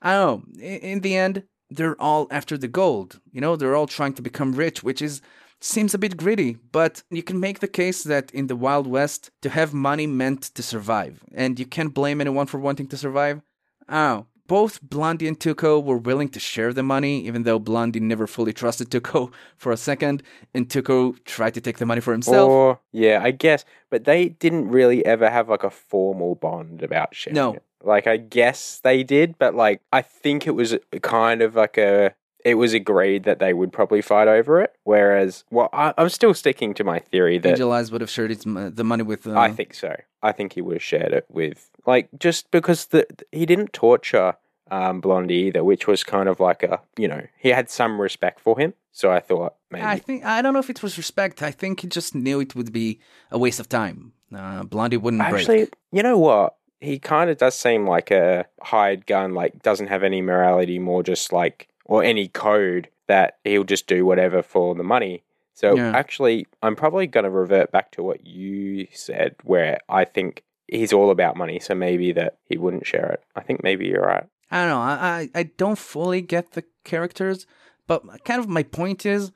I don't know. In the end, they're all after the gold. You know, they're all trying to become rich, which is seems a bit greedy, but you can make the case that in the Wild West, to have money meant to survive, and you can't blame anyone for wanting to survive. Oh, both Blondie and Tuco were willing to share the money, even though Blondie never fully trusted Tuco (laughs) for a second, and Tuco tried to take the money for himself. Or, yeah, I guess, but they didn't really ever have like a formal bond about sharing no. it. Like, I guess they did, but like, I think it was kind of like a it was agreed that they would probably fight over it. Whereas, well, I, am still sticking to my theory that Angel Eyes would have shared the money with. Uh... I think so. I think he would have shared it with, like, just because the he didn't torture um, Blondie either, which was kind of like a, you know, he had some respect for him. So I thought maybe. I think I don't know if it was respect. I think he just knew it would be a waste of time. Uh, Blondie wouldn't actually. Break. You know what? He kind of does seem like a hired gun. Like doesn't have any morality, more just like or any code that he'll just do whatever for the money. So yeah. actually, I'm probably going to revert back to what you said, where I think he's all about money. So maybe that he wouldn't share it. I think maybe you're right. I don't know. I I don't fully get the characters, but kind of my point is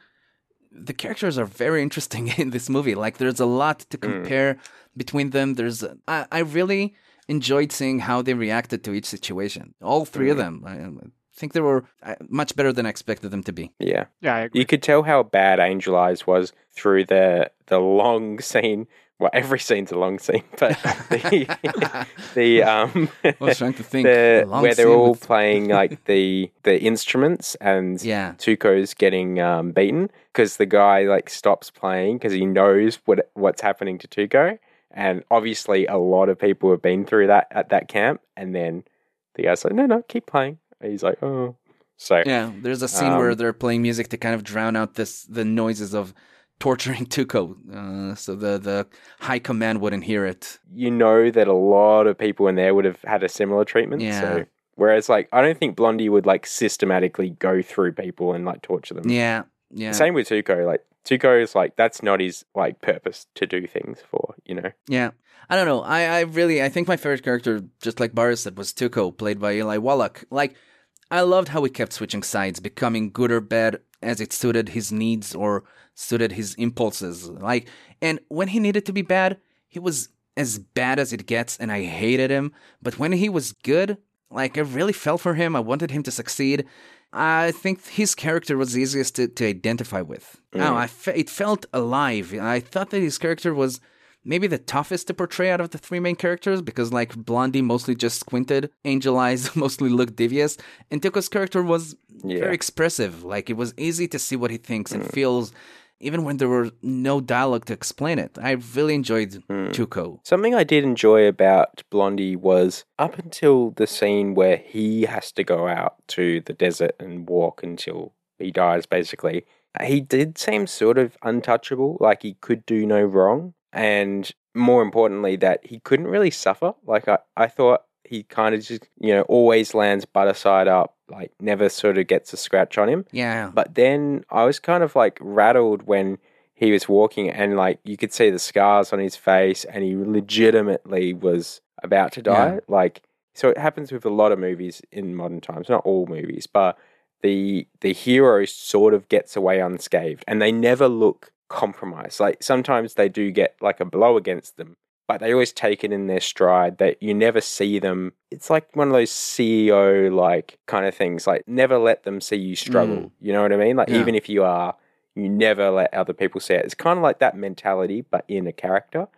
the characters are very interesting (laughs) in this movie. Like there's a lot to hmm. compare mm. between them. There's I, I really enjoyed seeing how they reacted to each situation. All three mm. of hmm. them think they were uh, much better than I expected them to be. Yeah, yeah. You could tell how bad Angel Eyes was through the the long scene. Well, every scene's a long scene, (laughs) but the (laughs) the um, I was trying to think the, where they're all with... playing (laughs) like the the instruments and yeah. Tuco's getting um, beaten because the guy like stops playing because he knows what what's happening to Tuco, and obviously a lot of people have been through that at that camp, and then the guy's like, no, no, keep playing he's like, oh. So yeah, there's a scene um, where they're playing music to kind of drown out this the noises of torturing (laughs) Tuco, uh, so the the high command wouldn't hear it. You know that a lot of people in there would have had a similar treatment. Yeah. So whereas like I don't think Blondie would like systematically go through people and like torture them. Yeah, yeah, Same with Tuco. Like Tuco is like that's not his like purpose to do things for. You know. yeah. I don't know. I, I really I think my favorite character, just like Boris said, was Tuco, played by Eli Wallach. Like I loved how he kept switching sides, becoming good or bad as it suited his needs or suited his impulses. Like and when he needed to be bad, he was as bad as it gets and I hated him. But when he was good, like I really felt for him. I wanted him to succeed. I think his character was easiest to, to identify with. Now, mm. I fe- it felt alive. I thought that his character was maybe the toughest to portray out of the three main characters because, like, Blondie mostly just squinted, Angel Eyes (laughs) mostly looked devious, and Tuco's character was Yeah. very expressive. Like, it was easy to see what he thinks and mm. feels, even when there were no dialogue to explain it. I really enjoyed mm. Tuco. Something I did enjoy about Blondie was up until the scene where he has to go out to the desert and walk until he dies, basically. He did seem sort of untouchable, like he could do no wrong. And more importantly, that he couldn't really suffer. Like, I, I thought he kind of just, you know, always lands butter side up, like, never sort of gets a scratch on him. Yeah. But then I was kind of like rattled when he was walking and like you could see the scars on his face and he legitimately was about to die. Yeah. Like so it happens with a lot of movies in modern times, not all movies, but the the hero sort of gets away unscathed and they never look compromised. Like sometimes they do get like a blow against them, but they always take it in their stride that you never see them. It's like one of those CEO like kind of things. Like never let them see you struggle. Mm. You know what I mean? Like Yeah. even if you are, you never let other people see it. It's kind of like that mentality, but in a character.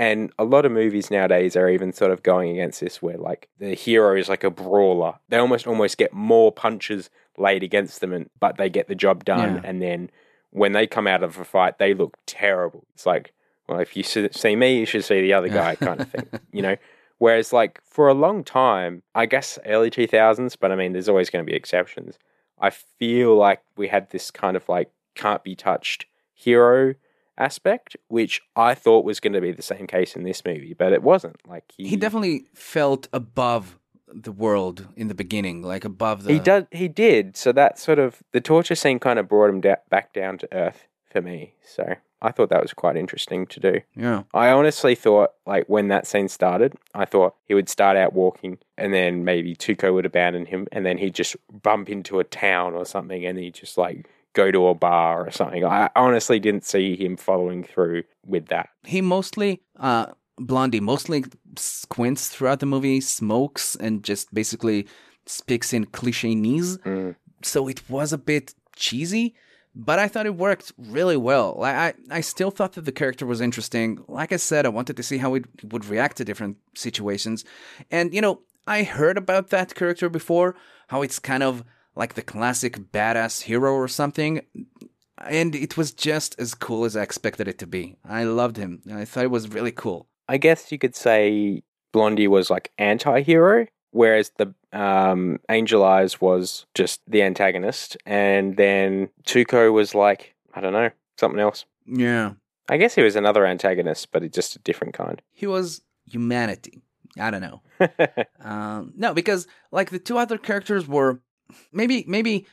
And a lot of movies nowadays are even sort of going against this, where like the hero is like a brawler. They almost almost get more punches laid against them, and but they get the job done. Yeah. And then when they come out of a fight, they look terrible. It's like, well, if you see me, you should see the other guy, (laughs) kind of thing. You know. Whereas, like for a long time, I guess early two thousands, but I mean, there's always going to be exceptions. I feel like we had this kind of like can't be touched hero aspect, which I thought was going to be the same case in this movie, but it wasn't. Like he, He definitely felt above the world in the beginning, like above the. he did he did. So that sort of the torture scene kind of brought him da- back down to earth for me. So I thought that was quite interesting to do. Yeah. I honestly thought, like, when that scene started, I thought he would start out walking and then maybe Tuco would abandon him and then he'd just bump into a town or something and he'd just, like, go to a bar or something. I honestly didn't see him following through with that. He mostly, uh, Blondie mostly squints throughout the movie, smokes, and just basically speaks in cliché-nese. Mm. So it was a bit cheesy, but I thought it worked really well. Like, I, I still thought that the character was interesting. Like I said, I wanted to see how it would react to different situations. And, you know, I heard about that character before, how it's kind of like the classic badass hero or something. And it was just as cool as I expected it to be. I loved him. I thought it was really cool. I guess you could say Blondie was like anti-hero, whereas the um, Angel Eyes was just the antagonist, and then Tuco was like I don't know something else. Yeah. I guess he was another antagonist, but just a different kind. He was humanity. I don't know. (laughs) Um, no, because like the two other characters were maybe maybe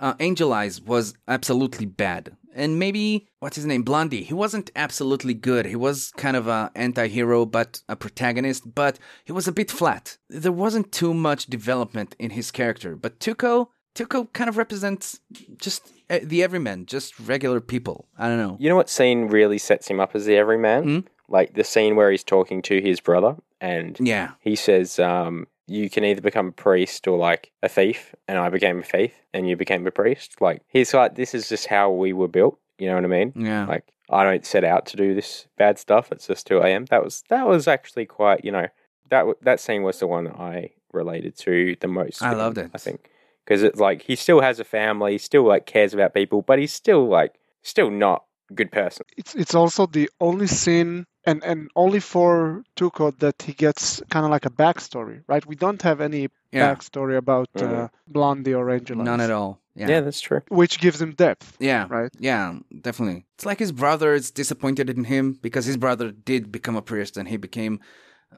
uh, Angel Eyes was absolutely bad, and maybe what's his name Blondie. He wasn't absolutely good. He was kind of a anti-hero, but a protagonist. But he was a bit flat. There wasn't too much development in his character. But Tuco, Tuco kind of represents just uh, the everyman, just regular people. I don't know. you know what scene really sets him up as the everyman? Hmm? Like the scene where he's talking to his brother, and Yeah, he says, um, "You can either become a priest or like a thief." And I became a thief, and you became a priest. Like he's like, "This is just how we were built." You know what I mean? yeah. Like I don't set out to do this bad stuff. It's just who I am. That was that was actually quite you know that that scene was the one that I related to the most. I loved him, it. I think because it's like he still has a family, still like cares about people, but he's still like still not a good person. It's it's also the only scene and and only for Tuco that he gets kind of like a backstory, right? We don't have any Yeah. backstory about uh. Blondie or Angela. None at all. Yeah, Yeah. that's true. Which gives him depth, Yeah. right? Yeah, definitely. It's like his brother is disappointed in him because his brother did become a priest and he became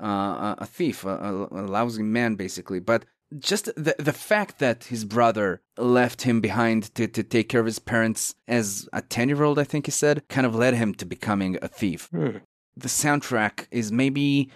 uh, a- a thief, a, a, a lousy man, basically. But just the the fact that his brother left him behind to, to take care of his parents as a 10 year old, I think he said, kind of led him to becoming a thief. Hmm. The soundtrack is maybe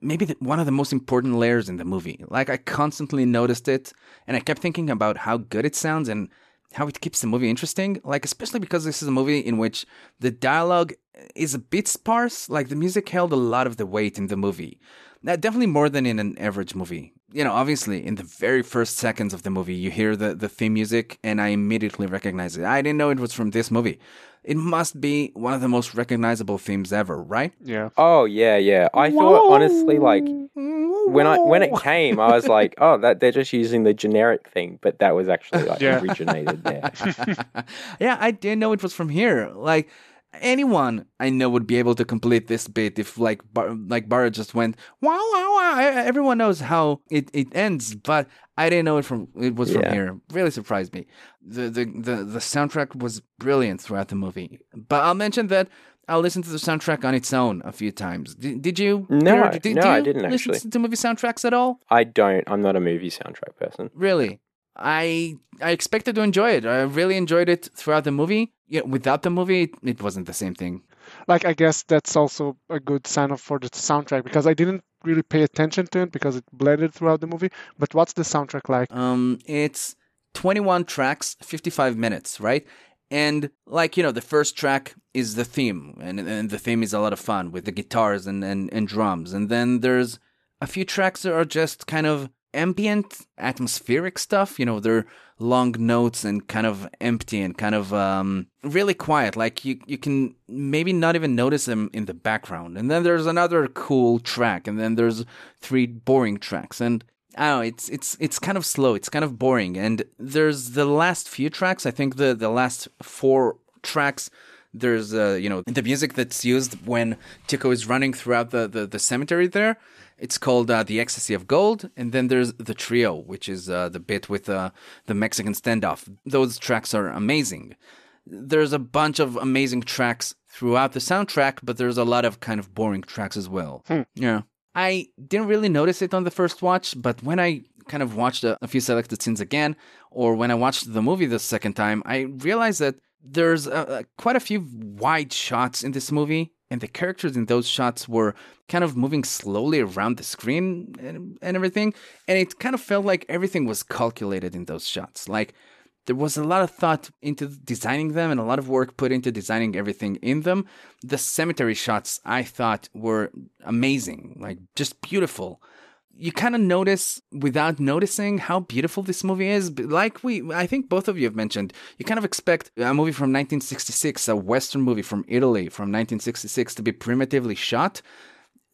maybe the, one of the most important layers in the movie. Like I constantly noticed it, and I kept thinking about how good it sounds and how it keeps the movie interesting. Like especially because this is a movie in which the dialogue is a bit sparse. Like the music held a lot of the weight in the movie. Now, definitely more than in an average movie. You know, obviously, in the very first seconds of the movie, you hear the, the theme music, and I immediately recognize it. I didn't know it was from this movie. It must be one of the most recognizable themes ever, right? Yeah. Oh yeah, yeah. I thought honestly, like when I when it came, I was like, oh, that they're just using the generic thing, but that was actually like Yeah. originated there. (laughs) (laughs) yeah, I didn't know it was from here. Like anyone I know would be able to complete this bit if like Bar- like Bara just went wow wow wow. Everyone knows how it, it ends, but I didn't know it from it was from Yeah. here. Really surprised me. The, the the the soundtrack was brilliant throughout the movie. But I'll mention that I'll listen to the soundtrack on its own a few times. Did, did you? No, Peter, I- did you I didn't listen actually. to movie soundtracks at all? I don't. I'm not a movie soundtrack person. Really. I I expected to enjoy it. I really enjoyed it throughout the movie. Yeah, without the movie, it, wasn't the same thing. Like I guess that's also a good sign of for the soundtrack because I didn't really pay attention to it because it blended throughout the movie. But what's the soundtrack like? Um, it's 21 tracks, 55 minutes, right? And like you know, the first track is the theme, and and the theme is a lot of fun with the guitars and and, and drums. And then there's a few tracks that are just kind of ambient, atmospheric stuff. You know, they're long notes and kind of empty and kind of um, really quiet. Like you, you can maybe not even notice them in the background. And then there's another cool track, and then there's three boring tracks. And Oh, it's it's it's kind of slow. It's kind of boring. And there's the last few tracks. I think the the last four tracks. There's uh, you know the music that's used when Tuco is running throughout the the, the cemetery there. It's called uh, the Ecstasy of Gold, and then there's the trio, which is uh, the bit with uh, the Mexican standoff. Those tracks are amazing. There's a bunch of amazing tracks throughout the soundtrack, but there's a lot of kind of boring tracks as well. Yeah. I didn't really notice it on the first watch, but when I kind of watched a, a few selected scenes again, or when I watched the movie the second time, I realized that there's uh, quite a few wide shots in this movie, and the characters in those shots were kind of moving slowly around the screen and, and everything, and it kind of felt like everything was calculated in those shots. Like there was a lot of thought into designing them and a lot of work put into designing everything in them. The cemetery shots I thought were amazing, like just beautiful. You kind of notice without noticing how beautiful this movie is. Like we, I think both of you have mentioned, you kind of expect a movie from 1966, a Western movie from Italy from 1966 to be primitively shot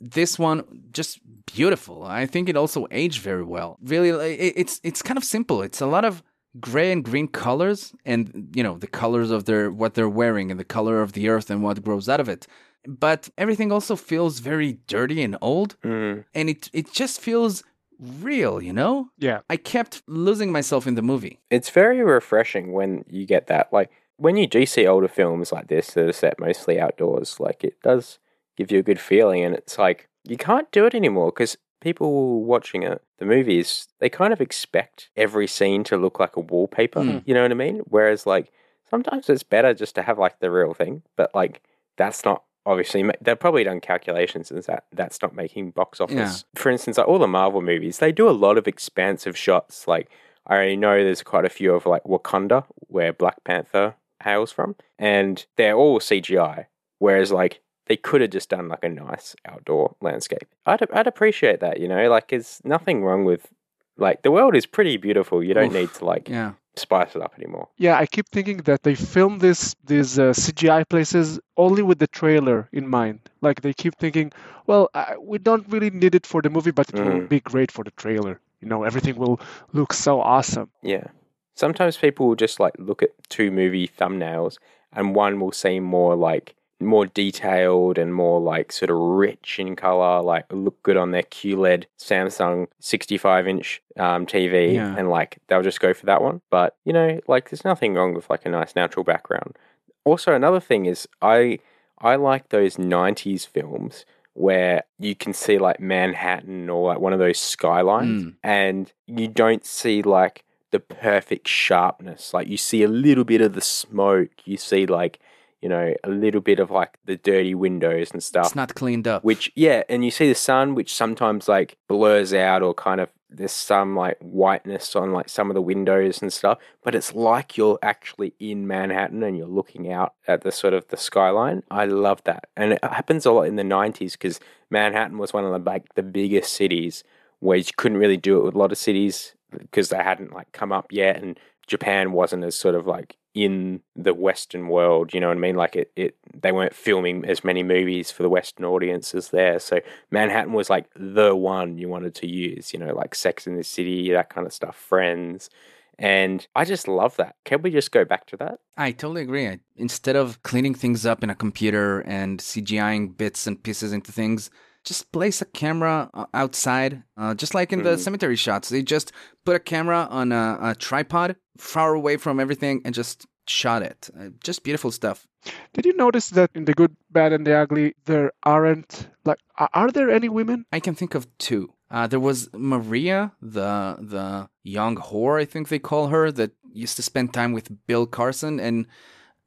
this one just beautiful. I think it also aged very well. Really, it's it's kind of simple. It's a lot of gray and green colors, and you know the colors of their what they're wearing, and the color of the earth and what grows out of it. But everything also feels very dirty and old, Mm. and it it just feels real. You know, Yeah. I kept losing myself in the movie. It's very refreshing when you get that. Like when you do see older films like this that are set mostly outdoors, like it does give you a good feeling, and it's like you can't do it anymore because people watching it, the movies, they kind of expect every scene to look like a wallpaper. Mm. You know what I mean? Whereas like sometimes it's better just to have like the real thing, but like that's not obviously they've probably done calculations and that that's not making box office. For instance, like all the Marvel movies, they do a lot of expansive shots. Like I already know there's quite a few of like Wakanda, where Black Panther hails from, and they're all CGI. Whereas like they could have just done like a nice outdoor landscape. I'd I'd appreciate that, you know. Like, there's nothing wrong with like the world is pretty beautiful. You don't Oof. need to like Yeah, spice it up anymore. Yeah, I keep thinking that they film this these uh, CGI places only with the trailer in mind. Like they keep thinking, well, uh, we don't really need it for the movie, but it will Mm. be great for the trailer. You know, everything will look so awesome. Yeah. Sometimes people will just like look at two movie thumbnails and one will seem more like more detailed and more like sort of rich in color, like look good on their QLED Samsung 65 inch um, TV, Yeah. and like they'll just go for that one. But you know, like there's nothing wrong with like a nice natural background. Also, another thing is I I like those 90s films where you can see like Manhattan or like one of those skylines Mm. and you don't see like the perfect sharpness. Like you see a little bit of the smoke, you see like, you know, a little bit of like the dirty windows and stuff. It's not cleaned up. Which yeah, and you see the sun, which sometimes like blurs out or kind of there's some like whiteness on like some of the windows and stuff. But it's like you're actually in Manhattan and you're looking out at the sort of the skyline. I love that, and it happens a lot in the '90s because Manhattan was one of the like the biggest cities where you couldn't really do it with a lot of cities because they hadn't like come up yet, and Japan wasn't as sort of like in the Western world. You know what I mean? Like it, it they weren't filming as many movies for the Western audiences there. So Manhattan was like the one you wanted to use. You know, like Sex in the City, that kind of stuff, Friends. And I just love that. Can we just go back to that? I totally agree. Instead of cleaning things up in a computer and CGIing bits and pieces into things, just place a camera uh, outside, uh, just like in the Mhm. cemetery shots. They just put a camera on a, a tripod far away from everything and just shot it. Uh, just beautiful stuff. Did you notice that in the good, bad, and the ugly, there aren't like are there any women? I can think of two. Uh, there was Maria, the the young whore, I think they call her, that used to spend time with Bill Carson, and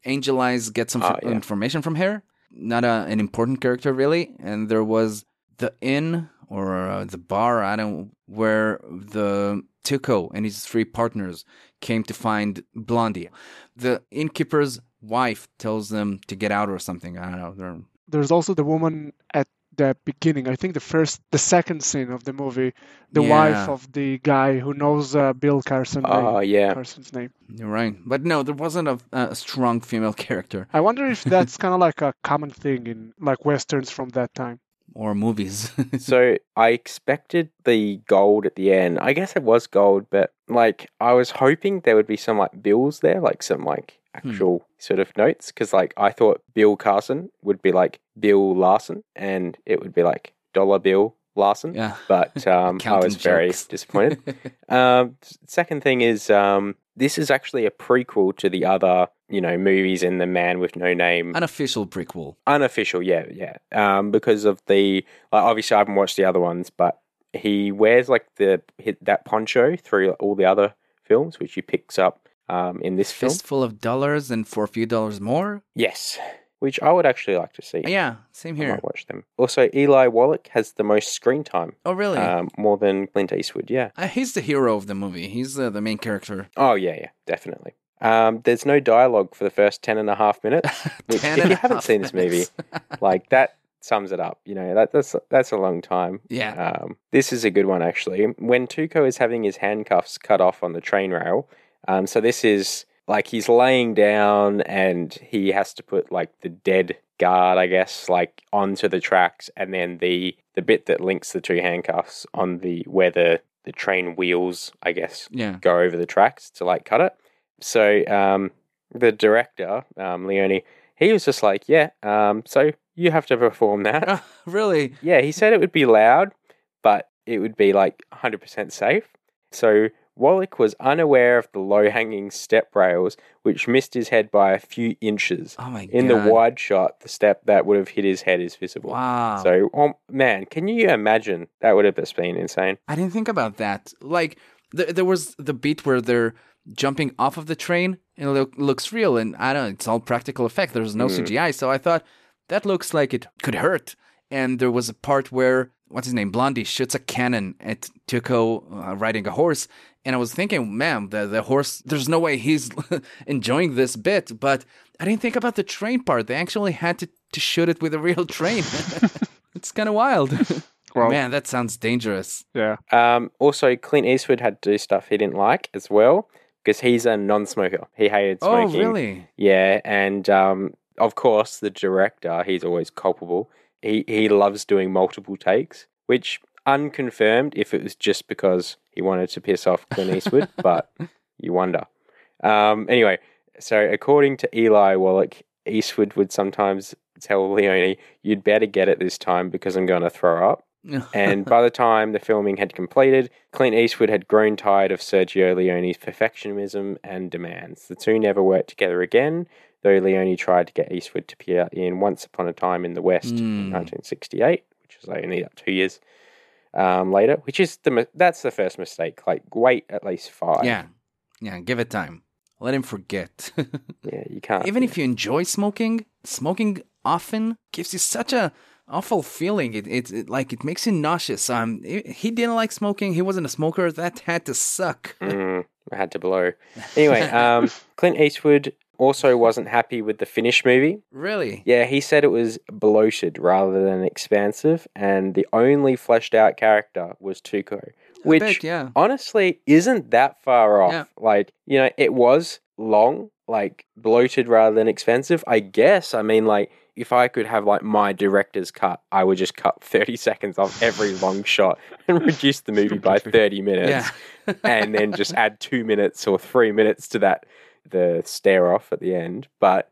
Angel Eyes get some Ah, f- yeah. information from her. Not a, an important character really. And there was the inn or uh, the bar, I don't, where the Tuco and his three partners came to find Blondie. The innkeeper's wife tells them to get out or something. I don't know. They're There's also the woman at the beginning. I think the first, the second scene of the movie, the Yeah. wife of the guy who knows uh, Bill Carson. Oh, name, yeah. Carson's name. You're right. But no, there wasn't a, a strong female (laughs) character I wonder if that's kind of like a common thing in like westerns from that time. Or movies. (laughs) so I expected the gold at the end. I guess it was gold, but like I was hoping there would be some like bills there, like some like Hmm. actual sort of notes, because like I thought Bill Carson would be like Bill Larson, and it would be like dollar bill Larson. yeah. But (laughs) um, I was very jokes. (laughs) disappointed. Um, second thing is, um, this is actually a prequel to the other, you know, movies in the Man with No Name. Unofficial prequel. Unofficial, yeah, yeah. Um, because of the, like, obviously, I haven't watched the other ones, but he wears like the that poncho through all the other films, which he picks up um, in this film. Fistful of dollars and for a few dollars more. Yes, which I would actually like to see. Yeah, same I here. might watch them. Also, Eli Wallach has the most screen time, Oh, really? um, more than Clint Eastwood. Yeah. Uh, he's the hero of the movie. He's uh, the main character. Oh yeah, yeah, definitely. Um, there's no dialogue for the first ten and a half minutes. (laughs) Which, if you haven't seen this movie, (laughs) like that sums it up. You know, that, that's that's a long time. yeah. Um, this is a good one actually. When Tuco is having his handcuffs cut off on the train rail, um, so this is like he's laying down and he has to put like the dead guard, I guess, like onto the tracks, and then the the bit that links the two handcuffs on the where the the train wheels, I guess, yeah. go over the tracks to like cut it. So um, the director, um, Leone, he was just like, yeah, um, so you have to perform that. Uh, (laughs) really? yeah, he said it would be loud, but it would be like 100% safe. So Wallach was unaware of the low hanging step rails, which missed his head by a few inches. Oh my In god. the wide shot, the step that would have hit his head is visible. Wow. So, oh, man, can you imagine? That would have just been insane. I didn't think about that. Like, th- there was the beat where they're jumping off of the train and it look- looks real, and I don't know, it's all practical effect. There's no Mm. CGI, so I thought that looks like it could hurt. And there was a part where, what's his name, Blondie shoots a cannon at Tuco uh, riding a horse. And I was thinking, man, the, the horse, there's no way he's (laughs) enjoying this bit. But I didn't think about the train part. They actually had to, to shoot it with a real train. (laughs) it's kind of wild. (laughs) Well, Man, that sounds dangerous. yeah. Um, also, Clint Eastwood had to do stuff he didn't like as well because he's a non-smoker. He hated smoking. Oh, really? Yeah, and um, of course, the director, he's always culpable. He he loves doing multiple takes, which unconfirmed if it was just because he wanted to piss off Clint Eastwood, (laughs) but you wonder. Um, anyway, so according to Eli Wallach, Eastwood would sometimes tell Leone, you'd better get it this time because I'm going to throw up. (laughs) and by the time the filming had completed, Clint Eastwood had grown tired of Sergio Leone's perfectionism and demands. The two never worked together again, though Leone tried to get Eastwood to appear in Once Upon a Time in the West in Hmm. 1968, which was only two years um, later. Which is the that's the first mistake. Like wait at least five. yeah, yeah. Give it time. Let him forget. (laughs) yeah. You can't. Even if you enjoy smoking, smoking often gives you such a awful feeling. It, it, it like it makes you nauseous. Um, he he didn't like smoking. He wasn't a smoker. That had to suck. Mm, I had to blow. (laughs) Anyway, um, (laughs) Clint Eastwood also wasn't happy with the finished movie. Really? Yeah, he said it was bloated rather than expansive, and the only fleshed out character was Tuco, which bet, yeah. honestly isn't that far off. Yeah. Like, you know, it was long, like bloated rather than expensive. I guess. I mean, like, if I could have like my director's cut, I would just cut (laughs) 30 seconds off every long shot (laughs) and reduce the movie by (laughs) 30 minutes Yeah. and then just add two minutes or three minutes to that the stare off at the end. But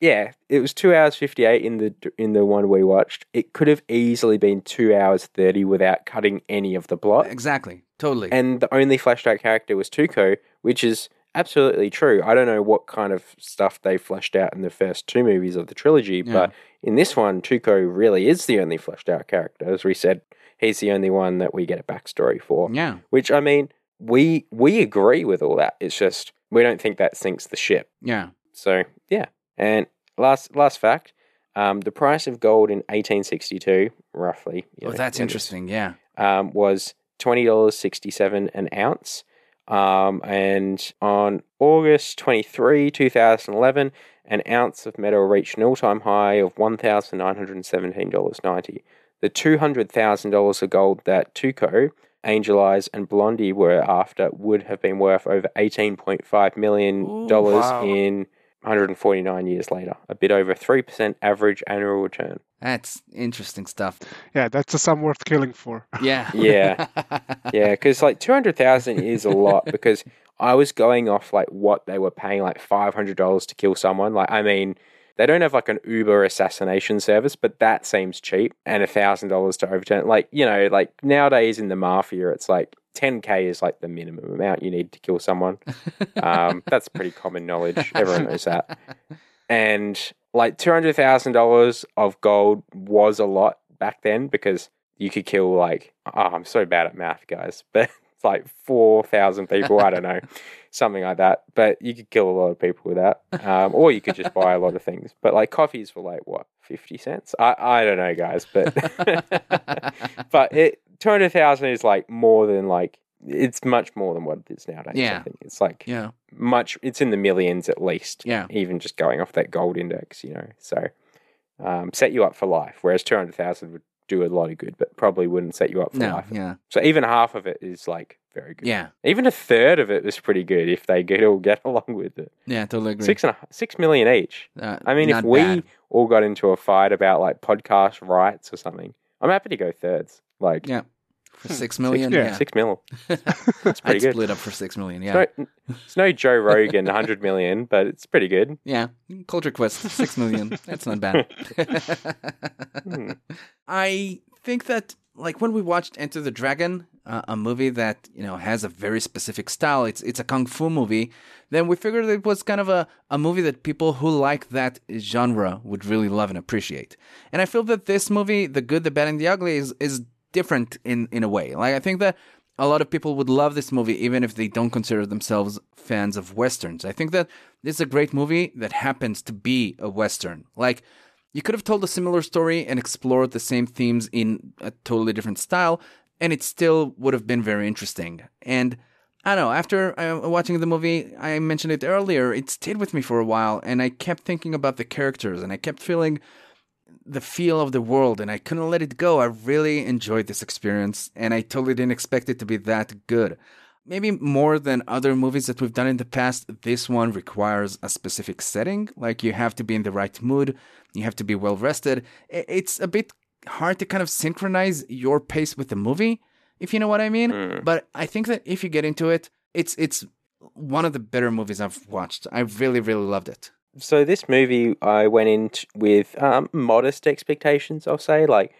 yeah, it was two hours fifty eight in the in the one we watched. It could have easily been two hours thirty without cutting any of the plot. Exactly. Totally. And the only fleshed out character was Tuco, which is absolutely true. I don't know what kind of stuff they fleshed out in the first two movies of the trilogy, Yeah. but in this one, Tuco really is the only fleshed out character. As we said, he's the only one that we get a backstory for. yeah. Which I mean, we we agree with all that. It's just we don't think that sinks the ship. Yeah. So yeah. And last last fact, um, the price of gold in 1862, roughly. you Oh, know, that's interesting. Yeah. Um, was twenty dollars sixty seven an ounce. Um, and on August 23, 2011, an ounce of metal reached an all time high of $1,917.90. The $200,000 of gold that Tuco, Angel Eyes, and Blondie were after would have been worth over $18.5 million Ooh, wow. in 149 years later, a bit over 3% average annual return. That's interesting stuff. Yeah, that's a sum worth killing for. (laughs) Yeah. Yeah. (laughs) Yeah, because like 200,000 is a lot because I was going off like what they were paying, like $500 to kill someone. Like, I mean, they don't have like an Uber assassination service, but that seems cheap. And a $1,000 to overturn. Like, you know, like nowadays in the mafia, it's like 10K is like the minimum amount you need to kill someone. (laughs) Um, that's pretty common knowledge. Everyone knows that. (laughs) And like $200,000 of gold was a lot back then because you could kill like, oh, I'm so bad at math, guys, but like 4,000 people. I don't know, (laughs) something like that. But you could kill a lot of people with that. Um, or you could just buy a lot of things. But like coffees for like what, 50 cents? I, I don't know, guys, but, (laughs) but it, 200,000 is like more than like, it's much more than what it is nowadays. Yeah. I think it's like yeah. much it's in the millions at least Yeah. even just going off that gold index you know so um, set you up for life whereas 200000 would do a lot of good but probably wouldn't set you up for No. life Yeah. so even half of it is like very good Yeah. even a third of it is pretty good if they get all get (laughs) along with it Yeah. Totally agree. six and a, six million each Uh, i mean if we bad. all got into a fight about like podcast rights or something i'm happy to go thirds like Yeah. For six million. yeah, yeah. six mil (laughs) that's pretty I'd good split up for six million. Yeah. it's, no, it's no Joe Rogan 100 million, but it's pretty good. Yeah, Culture Quest, six million. That's not bad. (laughs) Hmm. I think that, like, when we watched Enter the Dragon, uh, a movie that you know has a very specific style, it's it's a kung fu movie. Then we figured it was kind of a, a movie that people who like that genre would really love and appreciate. And I feel that this movie, The Good, the Bad, and the Ugly, is is different in in a way. Like, I think that a lot of people would love this movie even if they don't consider themselves fans of westerns. I think that this is a great movie that happens to be a western. Like you could have told a similar story and explored the same themes in a totally different style and it still would have been very interesting. And I don't know, after uh, watching the movie, I mentioned it earlier, it stayed with me for a while and I kept thinking about the characters and I kept feeling the feel of the world and I couldn't let it go. I really enjoyed this experience and I totally didn't expect it to be that good. Maybe more than other movies that we've done in the past, this one requires a specific setting. Like you have to be in the right mood, you have to be well rested. It's a bit hard to kind of synchronize your pace with the movie, if you know what I mean. Mm. But I think that if you get into it, it's it's one of the better movies I've watched. I really, really loved it. So this movie, I went in t- with um, modest expectations. I'll say, like,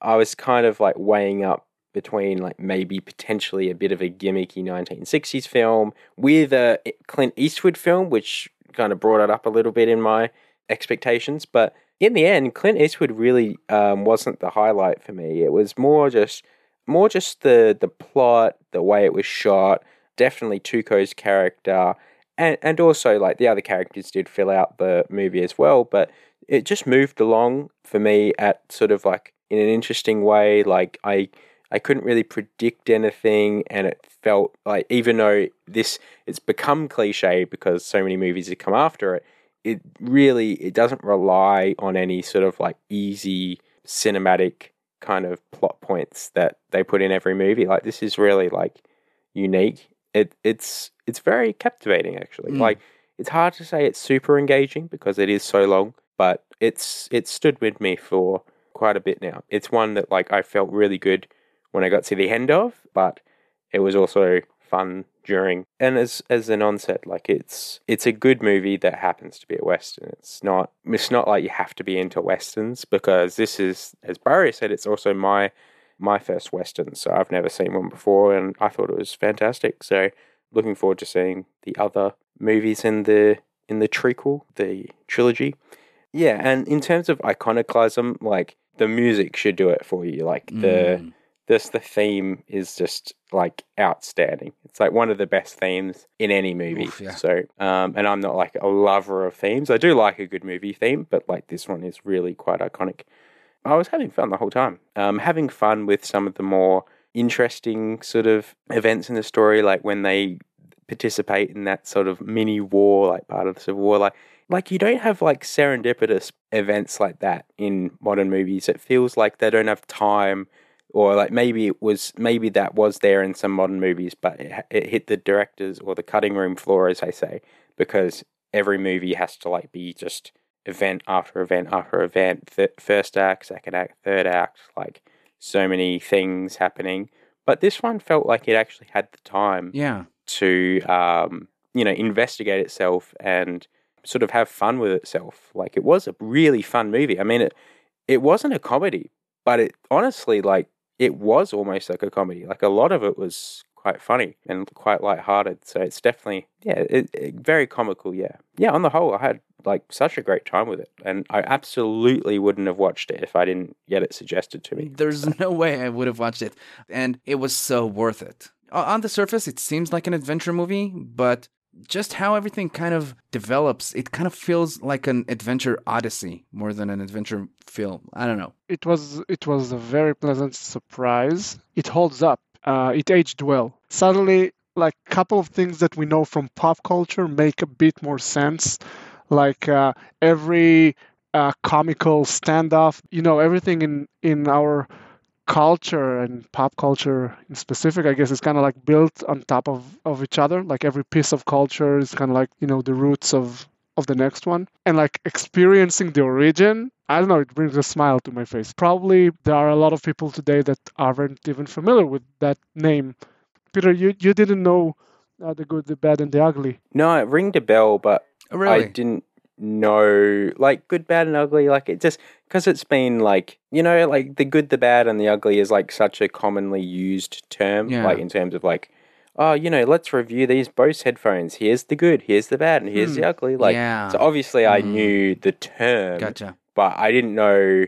I was kind of like weighing up between like maybe potentially a bit of a gimmicky 1960s film with a Clint Eastwood film, which kind of brought it up a little bit in my expectations. But in the end, Clint Eastwood really um, wasn't the highlight for me. It was more just more just the the plot, the way it was shot. Definitely Tuco's character, and and also like the other characters did fill out the movie as well. But it just moved along for me at sort of like in an interesting way. Like I I couldn't really predict anything, and it felt like even though this it's become cliche because so many movies have come after it, it really it doesn't rely on any sort of like easy cinematic kind of plot points that they put in every movie. Like this is really like unique. It it's it's very captivating actually. Mm. Like it's hard to say it's super engaging because it is so long, but it's it stood with me for quite a bit now. It's one that like I felt really good when I got to the end of, but it was also fun during. And as as Ynon said, like it's it's a good movie that happens to be a western. It's not it's not like you have to be into westerns because this is, as Barry said, it's also my my first western. So I've never seen one before, and I thought it was fantastic. So looking forward to seeing the other movies in the in the trequel, the trilogy. Yeah, and in terms of iconoclasm, like the music should do it for you. Like the Mm. this the theme is just like outstanding. It's like one of the best themes in any movie. Oof, yeah. So, um, and I'm not like a lover of themes. I do like a good movie theme, but like this one is really quite iconic. I was having fun the whole time. Um, having fun with some of the more interesting sort of events in the story, like when they participate in that sort of mini war, like part of the Civil War. Like, like you don't have like serendipitous events like that in modern movies. It feels like they don't have time, or like maybe it was maybe that was there in some modern movies, but it, it hit the directors or the cutting room floor, as they say, because every movie has to like be just event after event after event, th- first act, second act, third act, like so many things happening. But this one felt like it actually had the time Yeah. to um, you know investigate itself and sort of have fun with itself. Like it was a really fun movie. I mean, it it wasn't a comedy, but it honestly like it was almost like a comedy. Like a lot of it was quite funny and quite light-hearted. So it's definitely yeah, it, it- very comical. Yeah, yeah. On the whole, I had like such a great time with it, and I absolutely wouldn't have watched it if I didn't get it suggested to me. There's no way I would have watched it. And it was so worth it. On the surface, it seems like an adventure movie, but just how everything kind of develops, it kind of feels like an adventure odyssey more than an adventure film. I don't know. It was it was a very pleasant surprise. It holds up. Uh, it aged well. Suddenly, like a couple of things that we know from pop culture make a bit more sense. Like uh, every uh, comical standoff, you know, everything in in our culture and pop culture in specific, I guess, is kind of like built on top of of each other. Like every piece of culture is kind of like you know the roots of of the next one and like experiencing the origin i don't know it brings a smile to my face probably there are a lot of people today that aren't even familiar with that name peter you, you didn't know uh, the good the bad and the ugly No, it ringed a bell, but Oh, really? I didn't know like good, bad, and ugly. Like it just because it's been like you know like the good, the bad, and the ugly is like such a commonly used term. Yeah. Like in terms of like, oh, you know, let's review these Bose headphones. Here's the good, here's the bad, and here's the ugly. Like yeah. so, obviously, I Mm. knew the term, Gotcha. but I didn't know.